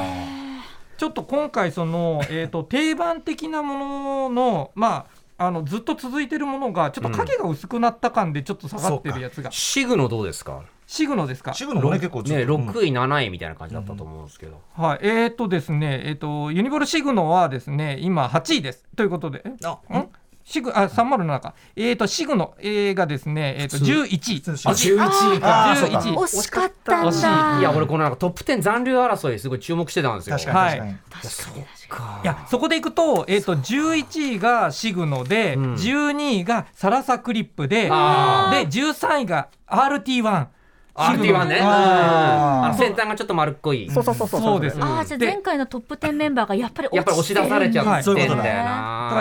F: ちょっと今回その、(laughs) えー、と定番的なものの、まあ、あのずっと続いてるものがちょっと影が薄くなった感でちょっと下がってるやつが、
E: シグノどうですか？
F: シグノですか？
B: シグノもね結構
E: ね
B: っと
E: 6位7位みたいな感じだったと思うんですけど、
F: はい、えーとですね、えー、とユニボルシグノはですね今8位です。ということで、
B: あ
F: ん？シグあ307か、えー、とシグノ、えーがですね、えー、と11位。
B: あ11位か。
F: あー
B: そうか。
F: 11位
C: 惜しかったん
E: 惜しい。
C: だ
E: いや俺このなんかトップ10残留争いすごい注目してたんですよ。
B: 確かに確かに、
F: いやそこでいくと,、えー、と11位がシグノで、
E: ん。
F: 12位がサラサクリップでで
E: あ
F: 13位が RT1。
E: RT1 ね。
B: あ
E: の先端がちょっと丸っこい。
D: そうそうそうそう。
F: そうです。
C: ああじゃあ前回のトップ10メンバーがやっぱり
E: やっぱり押し出されちゃ
F: はい
E: ってんだよ
F: だから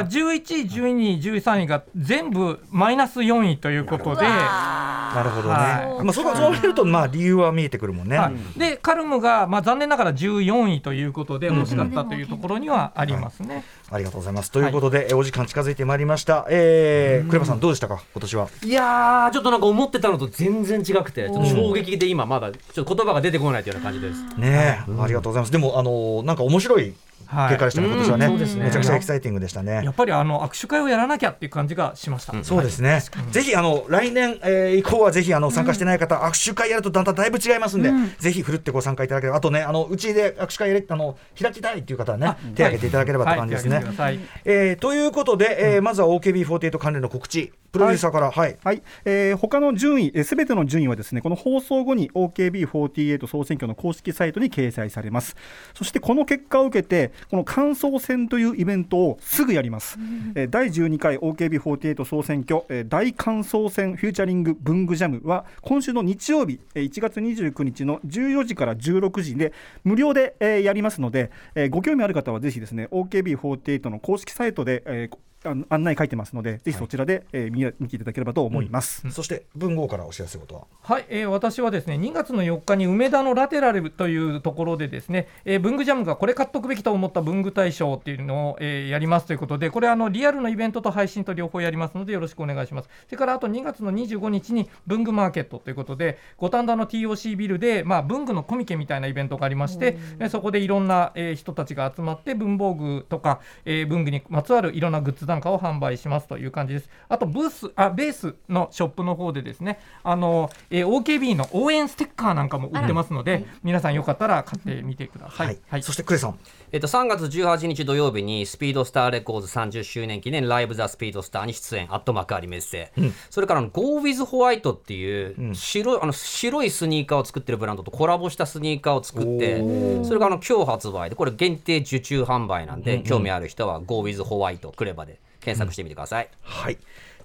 E: な
F: 11位、12位、13位が全部マイナス4位ということで。
B: なるほどね、
F: はい。
B: まあ、そこそう見るとまあ理由は見えてくるもんね、
F: はい、でカルムが、まあ、残念ながら14位ということで惜しかったというところにはありますね。
B: ありがとうございます。ということで、えお時間近づいてまいりました、えー、クレバさんどうでしたか？今年は。い
E: やーちょっとなんか思ってたのと全然違くてちょっと衝撃で今まだちょっと言葉が出てこないというような感じです。
B: ねえ、ありがとうございます。でもあのなんか面白い結果でしたね、今年はね,、めちゃくちゃエキサイティングでしたね。
F: やっぱりあの握手会をやらなきゃっていう感じがしました。
B: そうですね、ぜひあの来年、えー以降はぜひあの参加してない方、握手会やるとだんだんだいぶ違いますんで、ぜひふるってご参加いただければ、あとね、あのうちで握手会やれあの開きたいっていう方はね、手を挙げていただければって感じですね。
F: は
B: えーということで、えーまずは OKB48 関連の告知、プロデューサーから、はい、
D: はい、えー他の順位、すべての順位はですね、この放送後に OKB48 総選挙の公式サイトに掲載されます。そしてこの結果を受けて、この感想戦というイベントをすぐやります。えー第12回 OKB48 総選挙、えー大感想戦フューチャリング文具ジャムは今週の日曜日、えー1月29日の14時から16時で無料で、えーやりますので、えーご興味ある方はぜひですね OKB48 の公式サイトで、えーあの案内書いてますので、ぜひそちらで、えー見見ていただければと思います。
B: そして文豪からお知らせことは？
F: はい、えー私はですね2月の4日に梅田のラテラルというところでですね、えー文具ジャムがこれ買っとくべきと思った文具大賞っていうのを、えーやりますということでこれあのリアルのイベントと配信と両方やりますのでよろしくお願いしますそれからあと2月の25日に文具マーケットということで五反田の TOC ビルで、まあ、文具のコミケみたいなイベントがありまして、えーそこでいろんな、えー人たちが集まって文房具とか、えー文具にまつわるいろんなグッズなんかを販売しますという感じです。あとブースあベースのショップの方でですねあの、えー OKB の応援ステッカーなんかも売ってますので、皆さんよかったら買ってみてください。
B: はい。
F: はい。
B: そしてクレさん、
E: えっと、3月18日土曜日にスピードスターレコーズ30周年記念ライブ・ザ・スピードスターに出演。アット幕張メッセ、それからあの Go with White っていう白い,、あの白いスニーカーを作ってるブランドとコラボしたスニーカーを作ってそれがあの今日発売でこれ限定受注販売なんで、興味ある人は Go with White クレバで検索してみてください、
B: はい。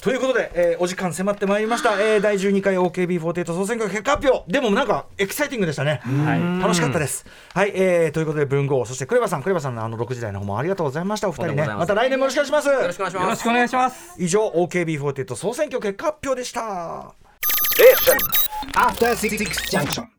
B: ということで、えーお時間迫ってまいりました、えー第12回 OKB48 総選挙結果発表。でもなんかエキサイティングでしたね、楽しかったです。はい、えーということで文豪そしてクレバさん。クレバさんのあの6時台の方もありがとうございました。お二人ね。また来年もよろしくお願いします。
E: よろしくお願いします。
F: よろしくお願いします。
B: 以上 OKB48 総選挙結果発表でした。
A: Station. After Six Junction.